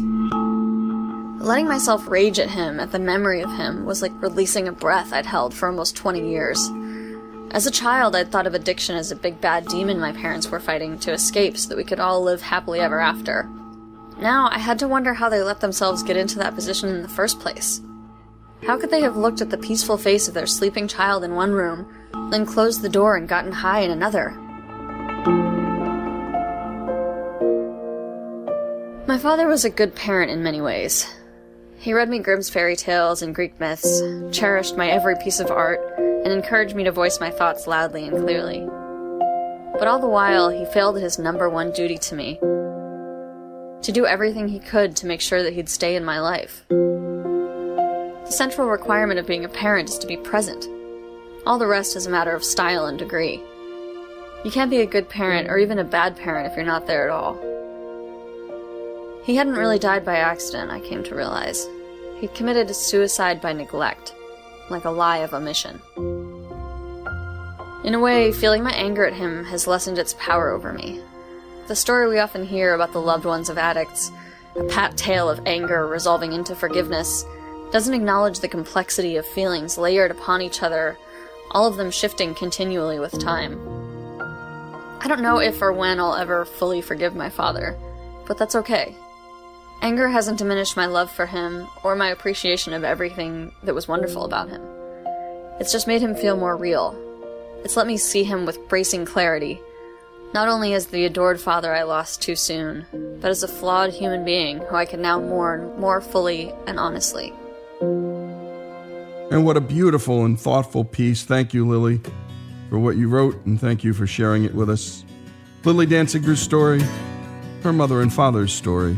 Letting myself rage at him, at the memory of him, was like releasing a breath I'd held for almost 20 years. As a child, I'd thought of addiction as a big bad demon my parents were fighting to escape so that we could all live happily ever after. Now, I had to wonder how they let themselves get into that position in the first place. How could they have looked at the peaceful face of their sleeping child in one room then closed the door and gotten high in another. My father was a good parent in many ways. He read me Grimm's fairy tales and Greek myths, cherished my every piece of art, and encouraged me to voice my thoughts loudly and clearly. But all the while, he failed his number one duty to me to do everything he could to make sure that he'd stay in my life. The central requirement of being a parent is to be present all the rest is a matter of style and degree. You can't be a good parent or even a bad parent if you're not there at all. He hadn't really died by accident, I came to realize. He'd committed suicide by neglect, like a lie of omission. In a way, feeling my anger at him has lessened its power over me. The story we often hear about the loved ones of addicts, a pat tale of anger resolving into forgiveness, doesn't acknowledge the complexity of feelings layered upon each other all of them shifting continually with time. I don't know if or when I'll ever fully forgive my father, but that's okay. Anger hasn't diminished my love for him or my appreciation of everything that was wonderful about him. It's just made him feel more real. It's let me see him with bracing clarity, not only as the adored father I lost too soon, but as a flawed human being who I can now mourn more fully and honestly. And what a beautiful and thoughtful piece. Thank you, Lily, for what you wrote, and thank you for sharing it with us. Lily Danziger's story, her mother and father's story,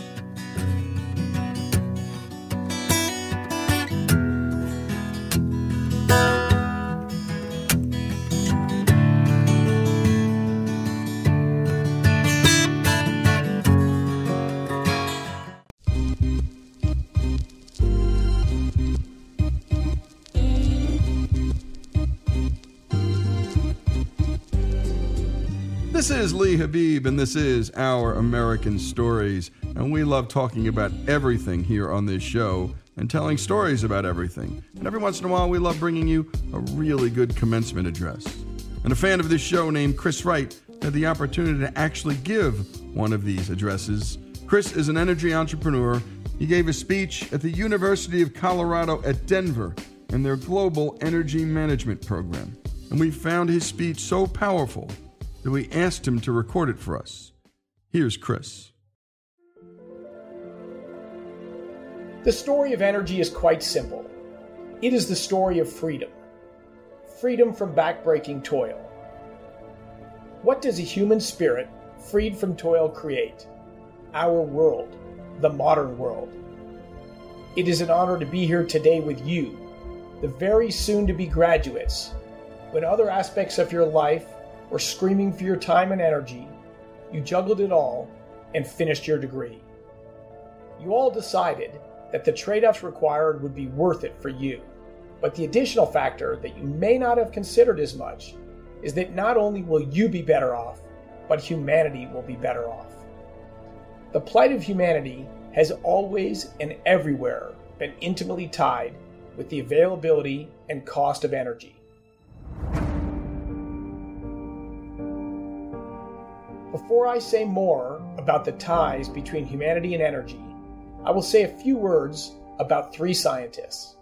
Habeeb, and this is Our American Stories. And we love talking about everything here on this show and telling stories about everything. And every once in a while, we love bringing you a really good commencement address. And a fan of this show named Chris Wright had the opportunity to actually give one of these addresses. Chris is an energy entrepreneur. He gave a speech at the University of Colorado at Denver in their Global Energy Management Program. And we found his speech so powerful that we asked him to record it for us. Here's Chris. The story of energy is quite simple. It is the story of freedom. Freedom from backbreaking toil. What does a human spirit, freed from toil, create? Our world, the modern world. it is an honor to be here today with you, the very soon to be graduates, when other aspects of your life were screaming for your time and energy. You juggled it all and finished your degree. You all decided that the trade offs required would be worth it for you. But the additional factor that you may not have considered as much is that not only will you be better off, but humanity will be better off. The plight of humanity has always and everywhere been intimately tied with the availability and cost of energy. Before I say more about the ties between humanity and energy, I will say a few words about three scientists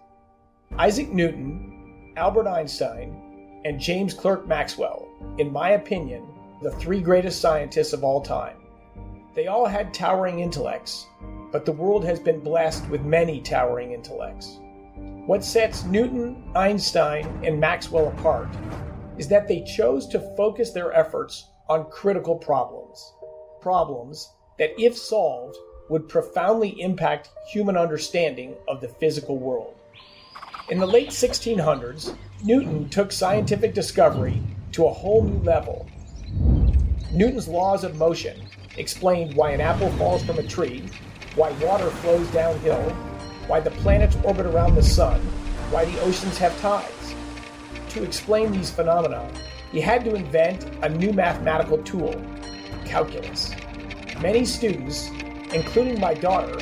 Isaac Newton, Albert Einstein, and James Clerk Maxwell, in my opinion, the three greatest scientists of all time. They all had towering intellects, but the world has been blessed with many towering intellects. What sets Newton, Einstein, and Maxwell apart is that they chose to focus their efforts on critical problems. Problems that, if solved, would profoundly impact human understanding of the physical world. In the late 1600s, Newton took scientific discovery to a whole new level. Newton's laws of motion explained why an apple falls from a tree, why water flows downhill, why the planets orbit around the sun, why the oceans have tides. To explain these phenomena, he had to invent a new mathematical tool, calculus. Many students, including my daughter,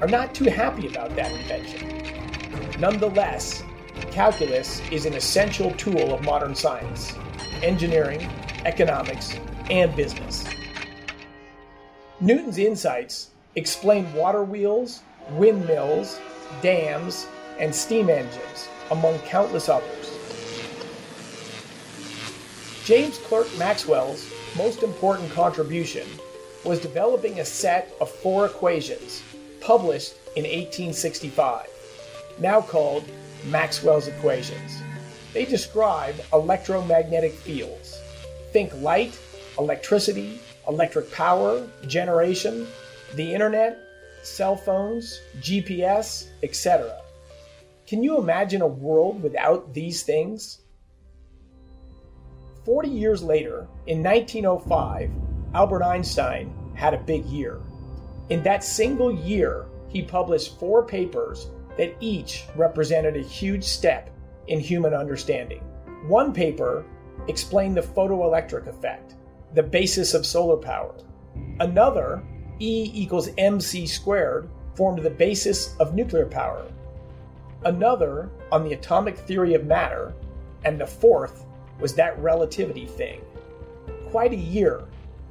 are not too happy about that invention. Nonetheless, calculus is an essential tool of modern science, engineering, economics, and business. Newton's insights explain water wheels, windmills, dams, and steam engines, among countless others. James Clerk Maxwell's most important contribution was developing a set of four equations published in 1865 now called Maxwell's equations. They describe electromagnetic fields. Think light, electricity, electric power, generation, the internet, cell phones, GPS, etc. Can you imagine a world without these things? 40 years later, in 1905, Albert Einstein had a big year. In that single year, he published four papers that each represented a huge step in human understanding. One paper explained the photoelectric effect, the basis of solar power. Another, E equals mc squared, formed the basis of nuclear power. Another, on the atomic theory of matter. And the fourth was that relativity thing. Quite a year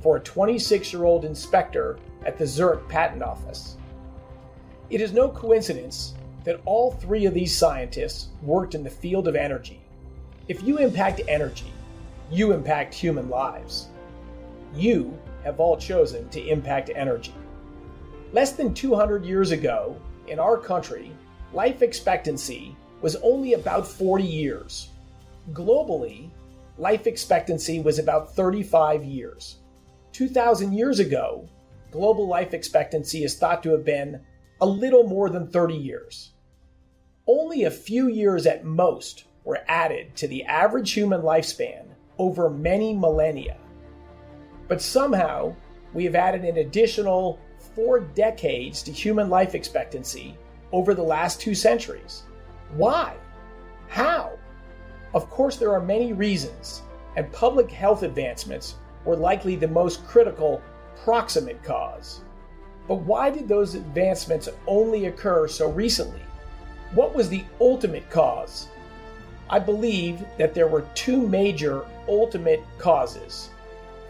for a 26 year old inspector at the Zurich Patent Office. It is no coincidence that all three of these scientists worked in the field of energy. If you impact energy, you impact human lives. You have all chosen to impact energy. Less than 200 years ago, in our country, life expectancy was only about 40 years. Globally, life expectancy was about 35 years. 2,000 years ago, global life expectancy is thought to have been a little more than 30 years. Only a few years at most were added to the average human lifespan over many millennia. But somehow, we have added an additional four decades to human life expectancy over the last two centuries. Why? How? Of course, there are many reasons, and public health advancements were likely the most critical proximate cause. But why did those advancements only occur so recently? What was the ultimate cause? I believe that there were two major ultimate causes.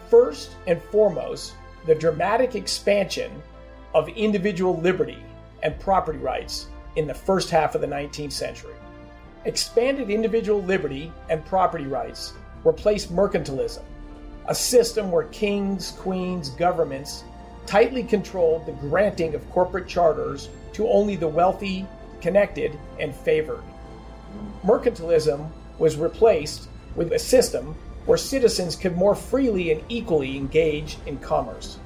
First and foremost, the dramatic expansion of individual liberty and property rights in the first half of the 19th century. Expanded individual liberty and property rights replaced mercantilism, a system where kings, queens, governments tightly controlled the granting of corporate charters to only the wealthy connected, and favored. Mercantilism was replaced with a system where citizens could more freely and equally engage in commerce.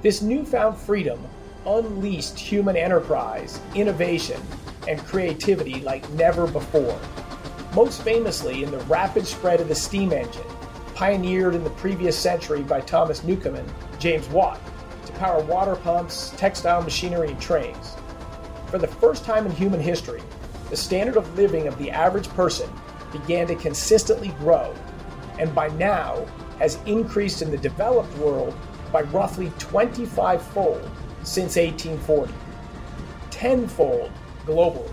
This newfound freedom unleashed human enterprise, innovation, and creativity like never before. Most famously in the rapid spread of the steam engine, pioneered in the previous century by Thomas Newcomen, James Watt, to power water pumps, textile machinery, and trains. For the first time in human history, the standard of living of the average person began to consistently grow, and by now has increased in the developed world by roughly 25 fold since 1840, tenfold globally.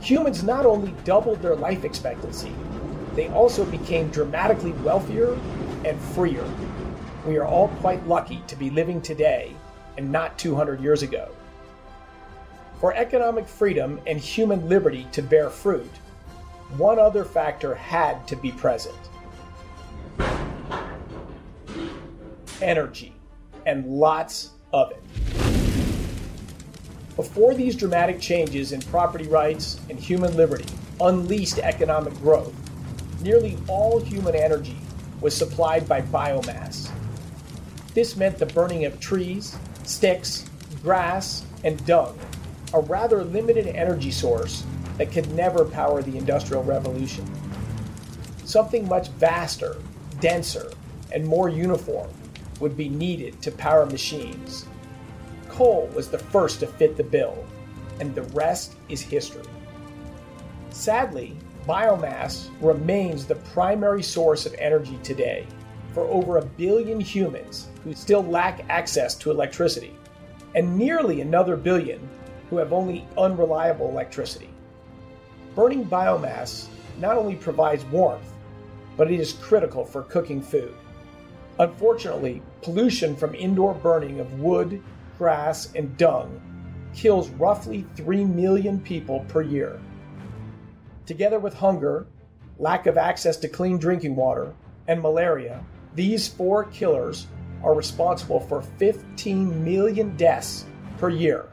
Humans not only doubled their life expectancy, they also became dramatically wealthier and freer. We are all quite lucky to be living today and not 200 years ago. For economic freedom and human liberty to bear fruit, one other factor had to be present energy, and lots of it. Before these dramatic changes in property rights and human liberty unleashed economic growth, nearly all human energy was supplied by biomass. This meant the burning of trees, sticks, grass, and dung, a rather limited energy source that could never power the Industrial Revolution. Something much vaster, denser, and more uniform would be needed to power machines. Coal was the first to fit the bill, and the rest is history. Sadly, biomass remains the primary source of energy today for over a billion humans who still lack access to electricity, and nearly another billion who have only unreliable electricity. Burning biomass not only provides warmth, but it is critical for cooking food. Unfortunately, pollution from indoor burning of wood, grass, and dung kills roughly 3 million people per year. Together with hunger, lack of access to clean drinking water, and malaria, these four killers are responsible for 15 million deaths per year.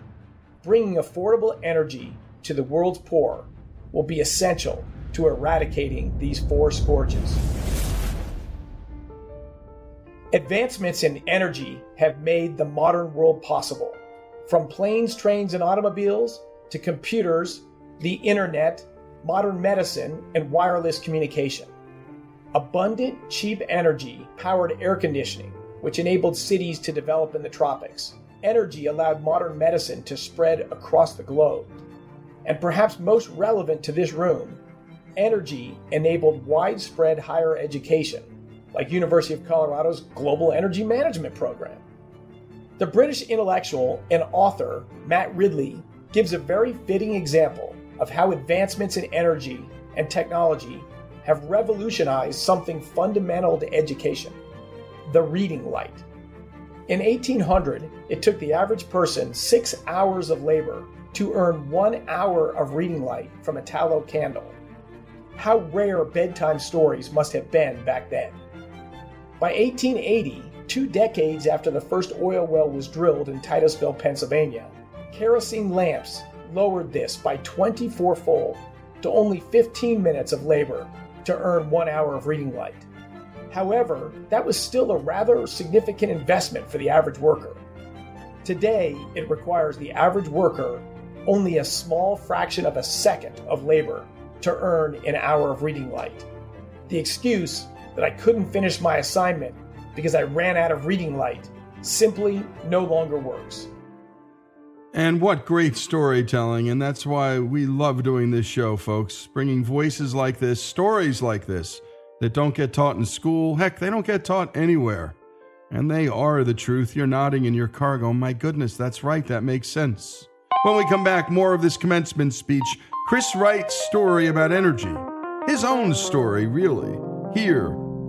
Bringing affordable energy to the world's poor will be essential to eradicating these four scourges. Advancements in energy have made the modern world possible. From planes, trains, and automobiles to computers, the internet, modern medicine, and wireless communication. Abundant, cheap energy powered air conditioning, which enabled cities to develop in the tropics. Energy allowed modern medicine to spread across the globe. And perhaps most relevant to this room, energy enabled widespread higher education like University of Colorado's Global Energy Management Program. The British intellectual and author Matt Ridley gives a very fitting example of how advancements in energy and technology have revolutionized something fundamental to education the reading light. In 1800, it took the average person six hours of labor to earn one hour of reading light from a tallow candle. How rare bedtime stories must have been back then. By 1880, two decades after the first oil well was drilled in Titusville, Pennsylvania, kerosene lamps lowered this by 24 fold to only 15 minutes of labor to earn one hour of reading light. However, that was still a rather significant investment for the average worker. Today, it requires the average worker only a small fraction of a second of labor to earn an hour of reading light. The excuse that I couldn't finish my assignment because I ran out of reading light simply no longer works. And what great storytelling. And that's why we love doing this show, folks. Bringing voices like this, stories like this that don't get taught in school. Heck, they don't get taught anywhere. And they are the truth. You're nodding in your car going, my goodness, that's right. That makes sense. When we come back, more of this commencement speech. Chris Wright's story about energy. His own story, really. Here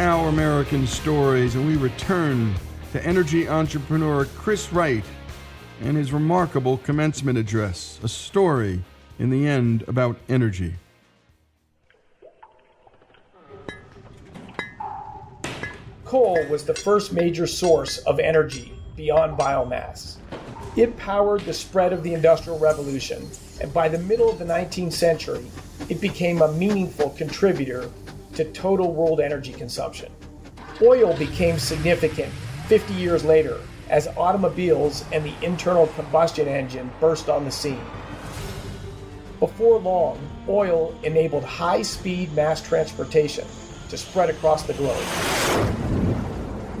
Our American Stories, and we return to energy entrepreneur Chris Wright and his remarkable commencement address, a story in the end about energy. Coal was the first major source of energy beyond biomass. It powered the spread of the Industrial Revolution, and by the middle of the 19th century, it became a meaningful contributor to total world energy consumption. Oil became significant 50 years later as automobiles and the internal combustion engine burst on the scene. Before long, oil enabled high speed mass transportation to spread across the globe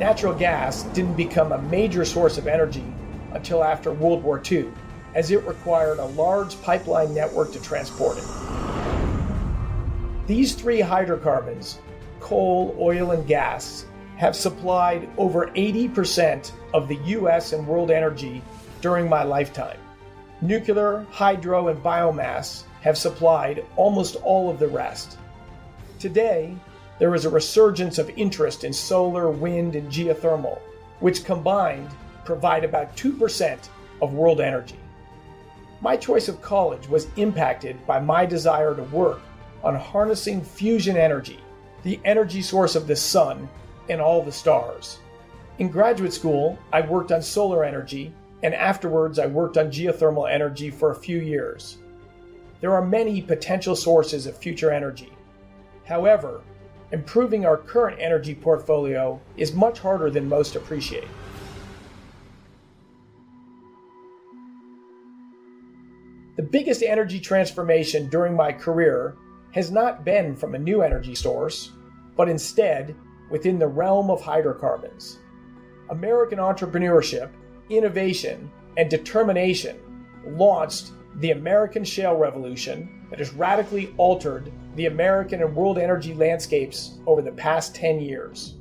natural gas didn't become a major source of energy until after World War II, as it required a large pipeline network to transport it. These three hydrocarbons, coal, oil, and gas, have supplied over 80% of the US and world energy during my lifetime. Nuclear, hydro, and biomass have supplied almost all of the rest. Today, there is a resurgence of interest in solar, wind, and geothermal, which combined provide about 2% of world energy. My choice of college was impacted by my desire to work on harnessing fusion energy, the energy source of the sun and all the stars. In graduate school, I worked on solar energy, and afterwards, I worked on geothermal energy for a few years. There are many potential sources of future energy. However, improving our current energy portfolio is much harder than most appreciate. The biggest energy transformation during my career has not been from a new energy source, but instead within the realm of hydrocarbons. American entrepreneurship, innovation, and determination launched the American shale revolution that has radically altered the American and world energy landscapes over the past 10 years.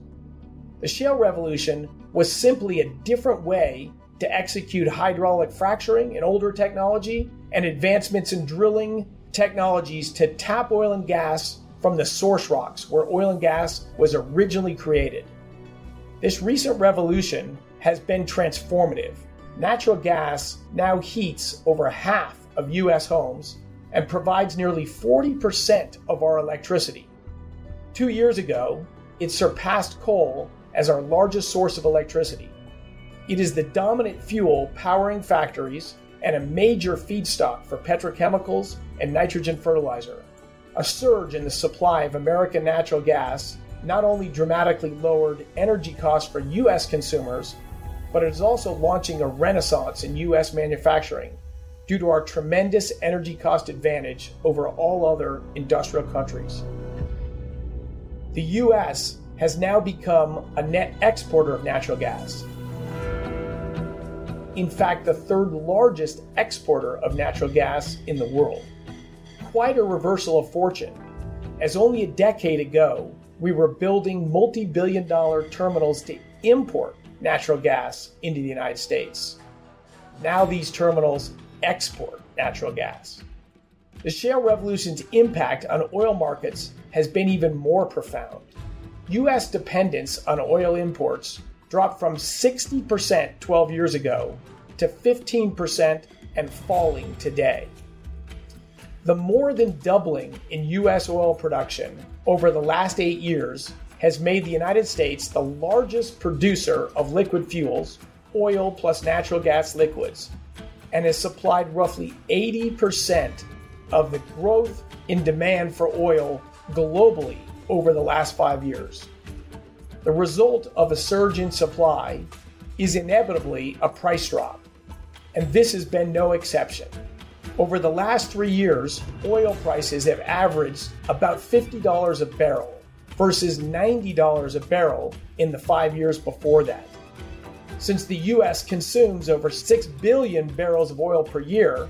The shale revolution was simply a different way to execute hydraulic fracturing and older technology and advancements in drilling technologies to tap oil and gas from the source rocks where oil and gas was originally created. This recent revolution has been transformative. Natural gas now heats over half of US homes and provides nearly 40% of our electricity. Two years ago, it surpassed coal as our largest source of electricity. It is the dominant fuel powering factories and a major feedstock for petrochemicals and nitrogen fertilizer. A surge in the supply of American natural gas not only dramatically lowered energy costs for U.S. consumers, but it is also launching a renaissance in U.S. manufacturing due to our tremendous energy cost advantage over all other industrial countries. The U.S. has now become a net exporter of natural gas. In fact, the third largest exporter of natural gas in the world. Quite a reversal of fortune, as only a decade ago we were building multi billion dollar terminals to import natural gas into the United States. Now these terminals export natural gas. The shale revolution's impact on oil markets has been even more profound. U.S. dependence on oil imports dropped from 60% 12 years ago to 15% and falling today. The more than doubling in U.S. oil production over the last eight years has made the United States the largest producer of liquid fuels, oil plus natural gas liquids, and has supplied roughly 80% of the growth in demand for oil globally over the last five years. The result of a surge in supply is inevitably a price drop, and this has been no exception. Over the last three years, oil prices have averaged about $50 a barrel versus $90 a barrel in the five years before that. Since the U.S. consumes over 6 billion barrels of oil per year,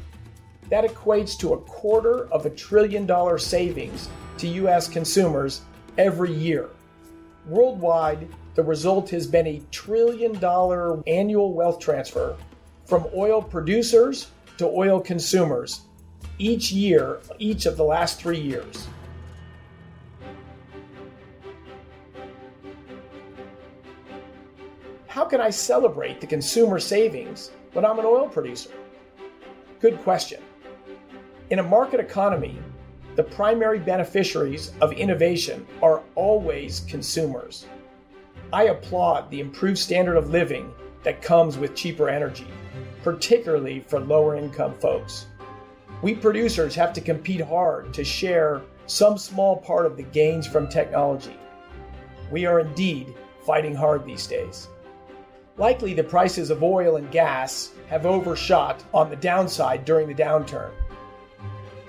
that equates to a quarter of a trillion dollar savings to U.S. consumers every year. Worldwide, the result has been a trillion dollar annual wealth transfer from oil producers to oil consumers each year, each of the last three years. How can I celebrate the consumer savings when I'm an oil producer? Good question. In a market economy, the primary beneficiaries of innovation are always consumers. I applaud the improved standard of living that comes with cheaper energy, particularly for lower income folks. We producers have to compete hard to share some small part of the gains from technology. We are indeed fighting hard these days. Likely the prices of oil and gas have overshot on the downside during the downturn.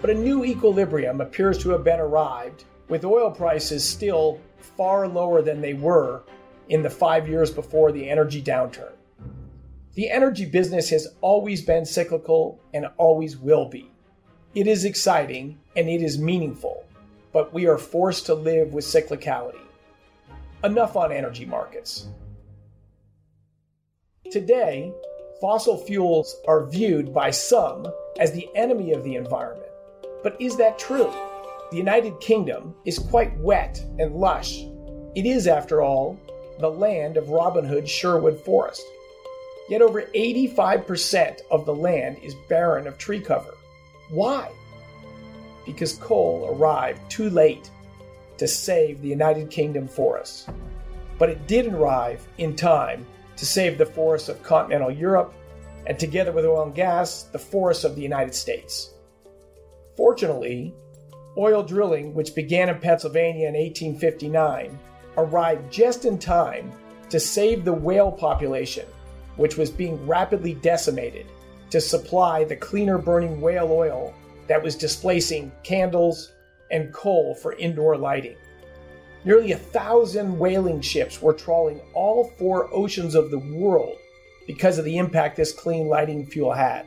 But a new equilibrium appears to have been arrived, with oil prices still far lower than they were in the five years before the energy downturn. The energy business has always been cyclical and always will be. It is exciting and it is meaningful, but we are forced to live with cyclicality. Enough on energy markets. Today, fossil fuels are viewed by some as the enemy of the environment. But is that true? The United Kingdom is quite wet and lush. It is, after all, the land of Robin Hood's Sherwood Forest. Yet over 85% of the land is barren of tree cover. Why? Because coal arrived too late to save the United Kingdom forests. But it did arrive in time to save the forests of continental Europe and, together with oil and gas, the forests of the United States. Fortunately, oil drilling, which began in Pennsylvania in 1859, arrived just in time to save the whale population, which was being rapidly decimated, to supply the cleaner burning whale oil that was displacing candles and coal for indoor lighting. Nearly a thousand whaling ships were trawling all four oceans of the world because of the impact this clean lighting fuel had.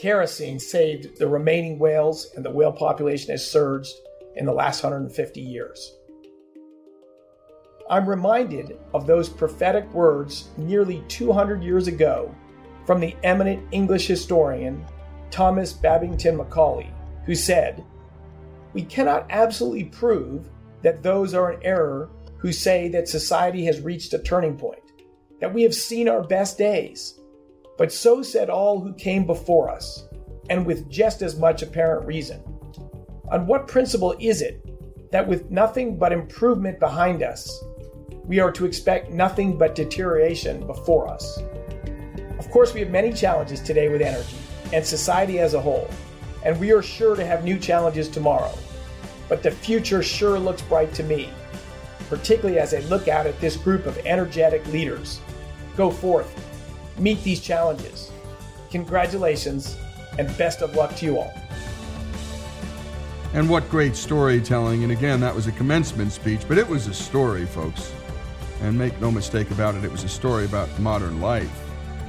Kerosene saved the remaining whales, and the whale population has surged in the last 150 years. I'm reminded of those prophetic words nearly 200 years ago from the eminent English historian Thomas Babington Macaulay, who said, We cannot absolutely prove that those are in error who say that society has reached a turning point, that we have seen our best days. But so said all who came before us, and with just as much apparent reason. On what principle is it that with nothing but improvement behind us, we are to expect nothing but deterioration before us. Of course, we have many challenges today with energy and society as a whole, and we are sure to have new challenges tomorrow. But the future sure looks bright to me, particularly as I look out at this group of energetic leaders. Go forth, meet these challenges. Congratulations, and best of luck to you all. And what great storytelling. And again, that was a commencement speech, but it was a story, folks. And make no mistake about it, it was a story about modern life,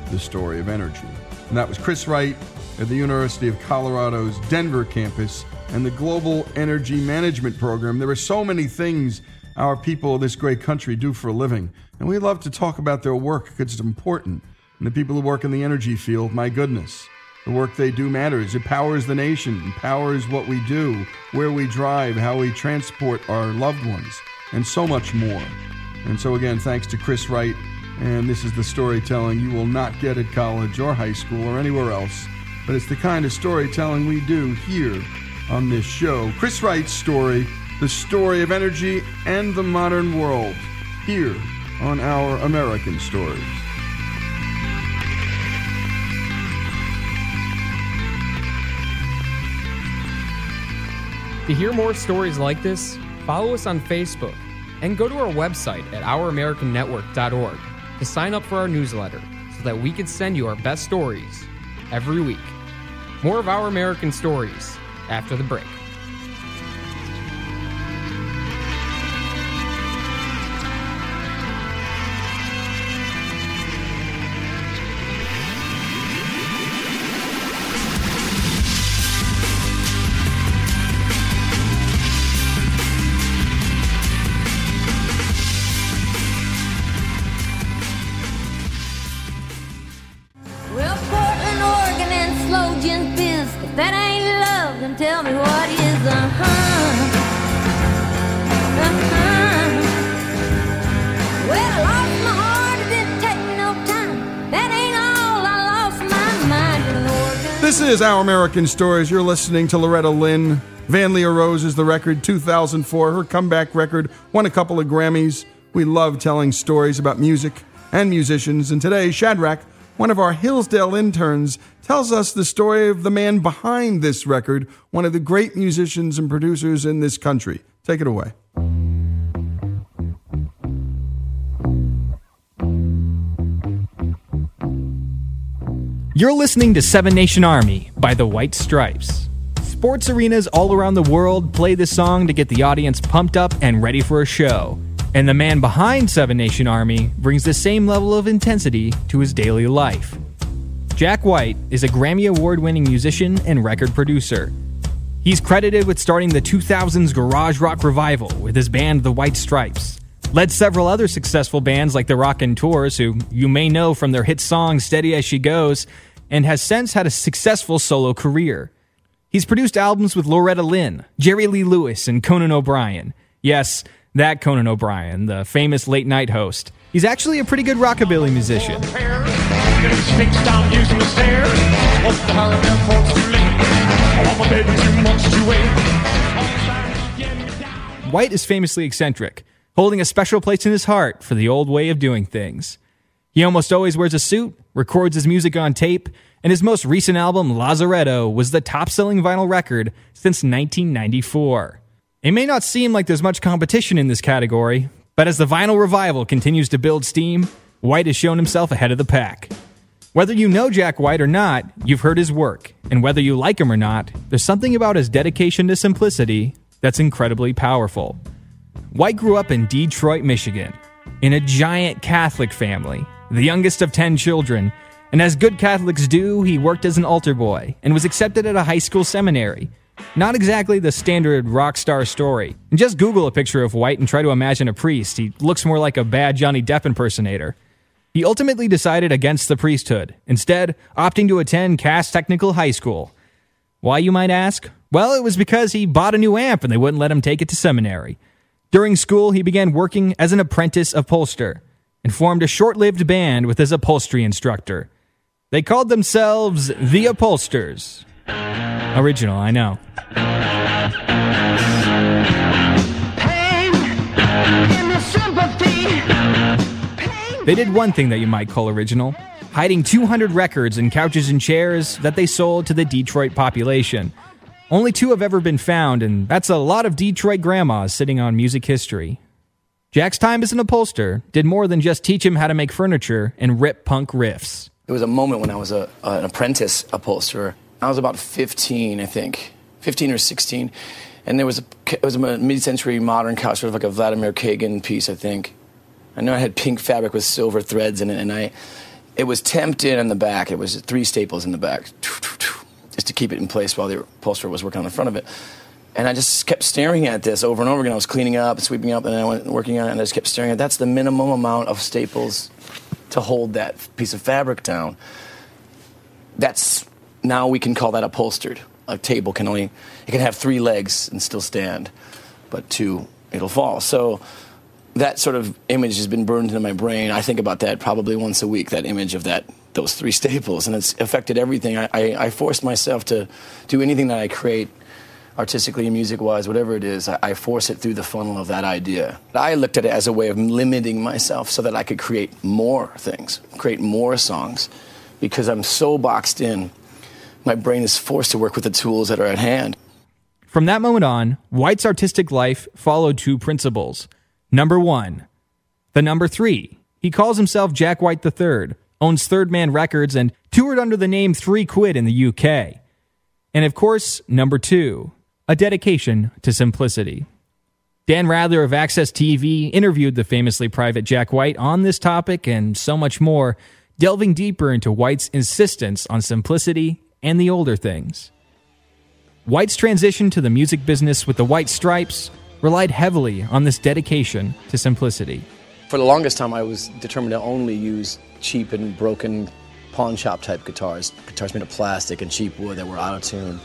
the story of energy. And that was Chris Wright at the University of Colorado's Denver campus and the Global Energy Management Program. There are so many things our people of this great country do for a living, and we love to talk about their work because it's important. And the people who work in the energy field, my goodness, the work they do matters. It powers the nation, it powers what we do, where we drive, how we transport our loved ones, and so much more. And so, again, thanks to Chris Wright. And this is the storytelling you will not get at college or high school or anywhere else. But it's the kind of storytelling we do here on this show. Chris Wright's story, the story of energy and the modern world, here on Our American Stories. To hear more stories like this, follow us on Facebook and go to our website at ouramericannetwork.org to sign up for our newsletter so that we can send you our best stories every week. More of Our American Stories after the break. Is Our American Stories. You're listening to Loretta Lynn. Van Lear Rose is the record, 2004. Her comeback record won a couple of Grammys. We love telling stories about music and musicians. And today, Shadrach, one of our Hillsdale interns, tells us the story of the man behind this record, one of the great musicians and producers in this country. Take it away. You're listening to Seven Nation Army by the White Stripes. Sports arenas all around the world play this song to get the audience pumped up and ready for a show. And the man behind Seven Nation Army brings the same level of intensity to his daily life. Jack White is a Grammy Award winning musician and record producer. He's credited with starting the 2000s garage rock revival with his band The White Stripes. Led several other successful bands like the Raconteurs, who you may know from their hit song Steady as She Goes, and has since had a successful solo career. He's produced albums with Loretta Lynn, Jerry Lee Lewis, and Conan O'Brien. Yes, that Conan O'Brien, the famous late night host. He's actually a pretty good rockabilly musician. White is famously eccentric, holding a special place in his heart for the old way of doing things. He almost always wears a suit, records his music on tape, and his most recent album, Lazaretto, was the top selling vinyl record since 1994. It may not seem like there's much competition in this category, but as the vinyl revival continues to build steam, White has shown himself ahead of the pack. Whether you know Jack White or not, you've heard his work, and whether you like him or not, there's something about his dedication to simplicity that's incredibly powerful. White grew up in Detroit, Michigan, in a giant Catholic family the youngest of 10 children, and as good Catholics do, he worked as an altar boy and was accepted at a high school seminary. Not exactly the standard rock star story. And just Google a picture of White and try to imagine a priest. He looks more like a bad Johnny Depp impersonator. He ultimately decided against the priesthood, instead, opting to attend Cass Technical High School. Why, you might ask? Well, it was because he bought a new amp and they wouldn't let him take it to seminary. During school, he began working as an apprentice upholster and formed a short lived band with his upholstery instructor. They called themselves the Upholsters. Original, I know. They did one thing that you might call original hiding 200 records in couches and chairs that they sold to the Detroit population. Only two have ever been found, and that's a lot of Detroit grandmas sitting on music history. Jack's time as an upholsterer did more than just teach him how to make furniture and rip punk riffs. There was a moment when I was a, an apprentice upholsterer. I was about 15, I think, 15 or 16, and there was a it was a mid-century modern couch, sort of like a Vladimir Kagan piece, I think. I know I had pink fabric with silver threads in it, and I it was temped in in the back. It was three staples in the back, just to keep it in place while the upholsterer was working on the front of it. And I just kept staring at this over and over again. I was cleaning up and sweeping up, and then I went working on it, and I just kept staring at. It. That's the minimum amount of staples to hold that piece of fabric down. That's now we can call that upholstered. A table can only it can have three legs and still stand, but two it'll fall. So that sort of image has been burned into my brain. I think about that probably once a week. That image of that those three staples, and it's affected everything. I, I, I forced myself to do anything that I create artistically and music wise, whatever it is, I, I, force it through the funnel of that idea. I looked at it as a way of limiting myself so that I could create more things, create more songs, because I'm so boxed in. My brain is forced to work with the tools that are at hand. From that moment on, White's artistic life followed two principles. Number one, the number three. He calls himself Jack White III, owns Third Man Records, and toured under the name Three Quid in the UK. And of course, number two, a dedication to simplicity. Dan Rather of AXS TV interviewed the famously private Jack White on this topic and so much more, delving deeper into White's insistence on simplicity and the older things. White's transition to the music business with the White Stripes relied heavily on this dedication to simplicity. For the longest time, I was determined to only use cheap and broken pawn shop type guitars, guitars made of plastic and cheap wood that were out of tune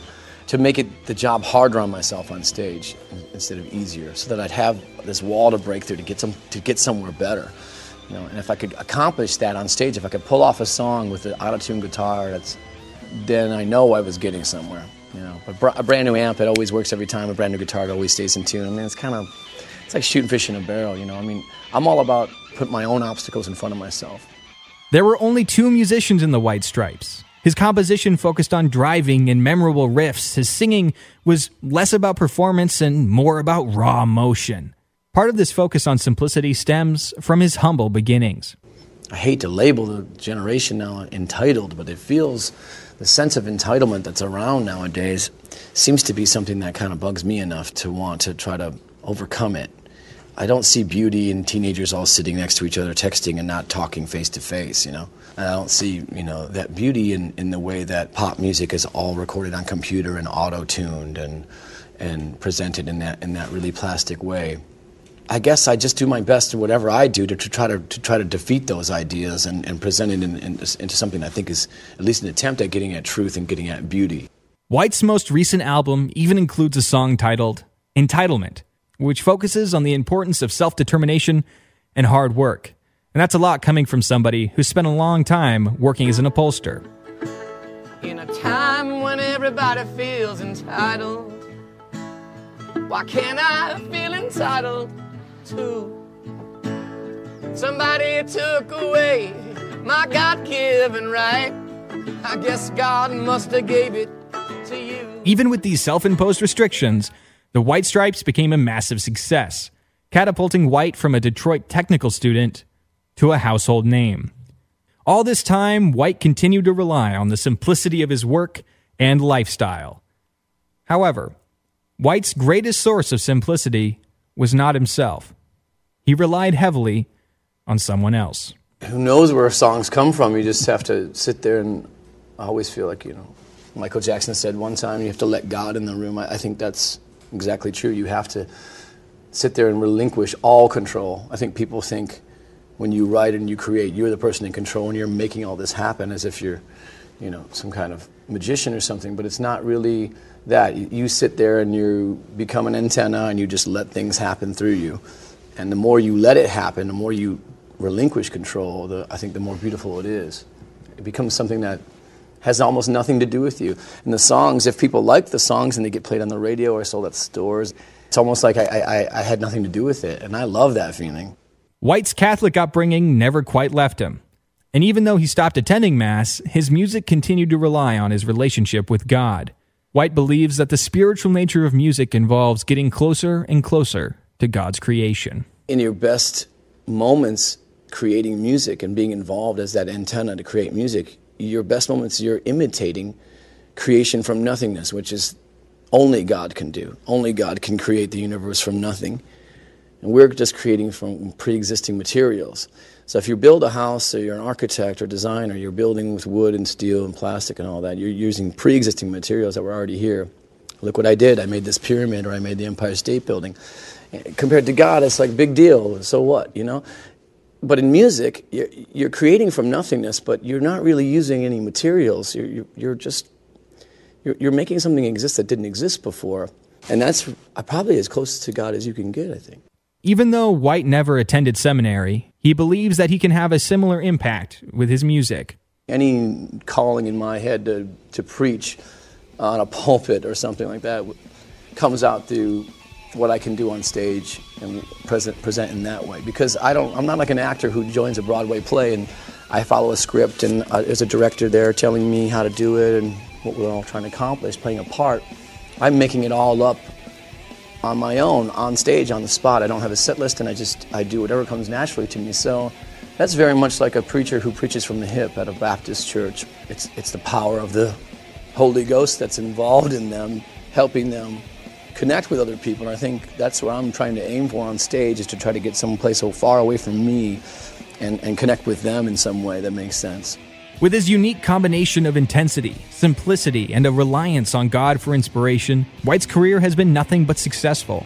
to make it the job harder on myself on stage instead of easier, so that I'd have this wall to break through to get some to get somewhere better. You know, and if I could accomplish that on stage, if I could pull off a song with an out-of-tune guitar that's then I know I was getting somewhere. You know, but a brand new amp, it always works every time. A brand new guitar, it always stays in tune. I mean, it's kind of, it's like shooting fish in a barrel. You know, I mean, I'm all about putting my own obstacles in front of myself. There were only two musicians in the White Stripes. His composition focused on driving and memorable riffs. His singing was less about performance and more about raw emotion. Part of this focus on simplicity stems from his humble beginnings. I hate to label the generation now entitled, but it feels the sense of entitlement that's around nowadays seems to be something that kind of bugs me enough to want to try to overcome it. I don't see beauty in teenagers all sitting next to each other texting and not talking face to face, you know. I don't see, you know, that beauty in, in the way that pop music is all recorded on computer and auto-tuned and and presented in that in that really plastic way. I guess I just do my best in whatever I do to, to try to, to try to defeat those ideas and, and present it in, in, into something I think is at least an attempt at getting at truth and getting at beauty. White's most recent album even includes a song titled Entitlement, which focuses on the importance of self determination and hard work. And that's a lot coming from somebody who spent a long time working as an upholsterer. In a time when everybody feels entitled, why can't I feel entitled? too. Somebody took away my God given right. I guess God must have gave it to you. Even with these self imposed restrictions, the White Stripes became a massive success, catapulting White from a Detroit technical student to a household name. All this time, White continued to rely on the simplicity of his work and lifestyle. However, White's greatest source of simplicity was not himself. He relied heavily on someone else. Who knows where songs come from? You just have to sit there and I always feel like, you know, Michael Jackson said one time, you have to let God in the room. I, I think that's exactly true. You have to sit there and relinquish all control. I think people think when you write and you create, you're the person in control and you're making all this happen as if you're, you know, some kind of magician or something, but it's not really that. You, sit there and you become an antenna and you just let things happen through you. And the more you let it happen, the more you relinquish control, the, I think the more beautiful it is. It becomes something that has almost nothing to do with you. And the songs, if people like the songs and they get played on the radio or sold at stores, it's almost like I, I, I had nothing to do with it. And I love that feeling. White's Catholic upbringing never quite left him. And even though he stopped attending Mass, his music continued to rely on his relationship with God. White believes that the spiritual nature of music involves getting closer and closer to God's creation. In your best moments creating music and being involved as that antenna to create music, your best moments you're imitating creation from nothingness, which is only God can do. Only God can create the universe from nothing. And we're just creating from pre existing materials. So if you build a house or you're an architect or designer, you're building with wood and steel and plastic and all that, you're using pre existing materials that were already here. Look what I did. I made this pyramid or I made the Empire State Building. Compared to God, it's like big deal. So what, you know? But in music, you're, creating from nothingness, but you're not really using any materials. You're, you're, just you're making something exist that didn't exist before, and that's probably as close to God as you can get, I think. Even though White never attended seminary, he believes that he can have a similar impact with his music. Any calling in my head to, to preach on a pulpit or something like that comes out through what I can do on stage and present present in that way. Because I don't, I'm not like an actor who joins a Broadway play and I follow a script and uh, there's a director there telling me how to do it and what we're all trying to accomplish, playing a part. I'm making it all up on my own, on stage, on the spot. I don't have a set list and I just I do whatever comes naturally to me. So that's very much like a preacher who preaches from the hip at a Baptist church. It's it's the power of the Holy Ghost that's involved in them, helping them connect with other people. And I think that's what I'm trying to aim for on stage is to try to get someplace so far away from me and, and connect with them in some way that makes sense. With his unique combination of intensity, simplicity, and a reliance on God for inspiration, White's career has been nothing but successful.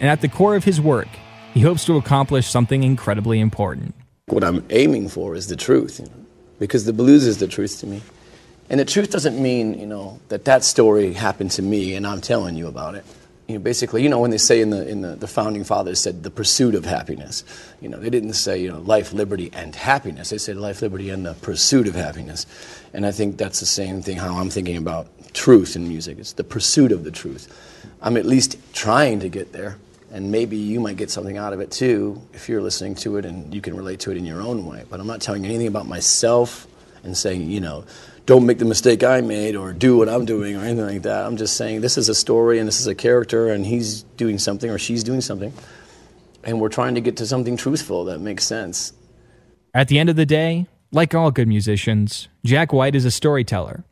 And at the core of his work, he hopes to accomplish something incredibly important. What I'm aiming for is the truth, you know, because the blues is the truth to me. And the truth doesn't mean, you know, that that story happened to me and I'm telling you about it. You know, basically, you know, when they say in the in the, the founding fathers said the pursuit of happiness, you know, they didn't say you know life, liberty, and happiness. They said life, liberty, and the pursuit of happiness. And I think that's the same thing how I'm thinking about truth in music. It's the pursuit of the truth. I'm at least trying to get there, and maybe you might get something out of it too if you're listening to it and you can relate to it in your own way. But I'm not telling you anything about myself and saying, you know, don't make the mistake I made or do what I'm doing or anything like that. I'm just saying this is a story and this is a character and he's doing something or she's doing something. And we're trying to get to something truthful that makes sense. At the end of the day, like all good musicians, Jack White is a storyteller.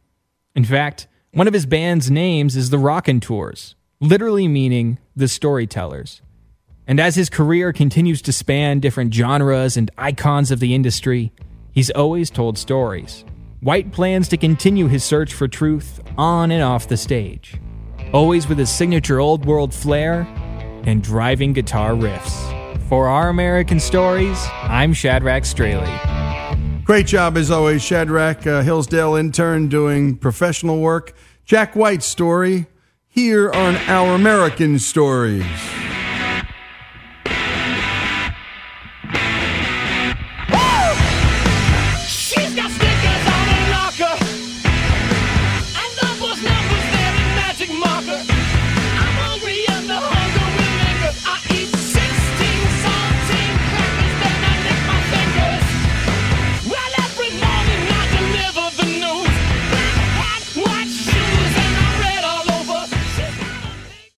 In fact, one of his band's names is the Raconteurs, literally meaning the storytellers. And as his career continues to span different genres and icons of the industry, he's always told stories. White plans to continue his search for truth on and off the stage, always with his signature old world flair and driving guitar riffs. For our American stories, I'm Shadrach Straley. Great job as always, Shadrach, uh, Hillsdale intern doing professional work. Jack White's story here on Our American Stories.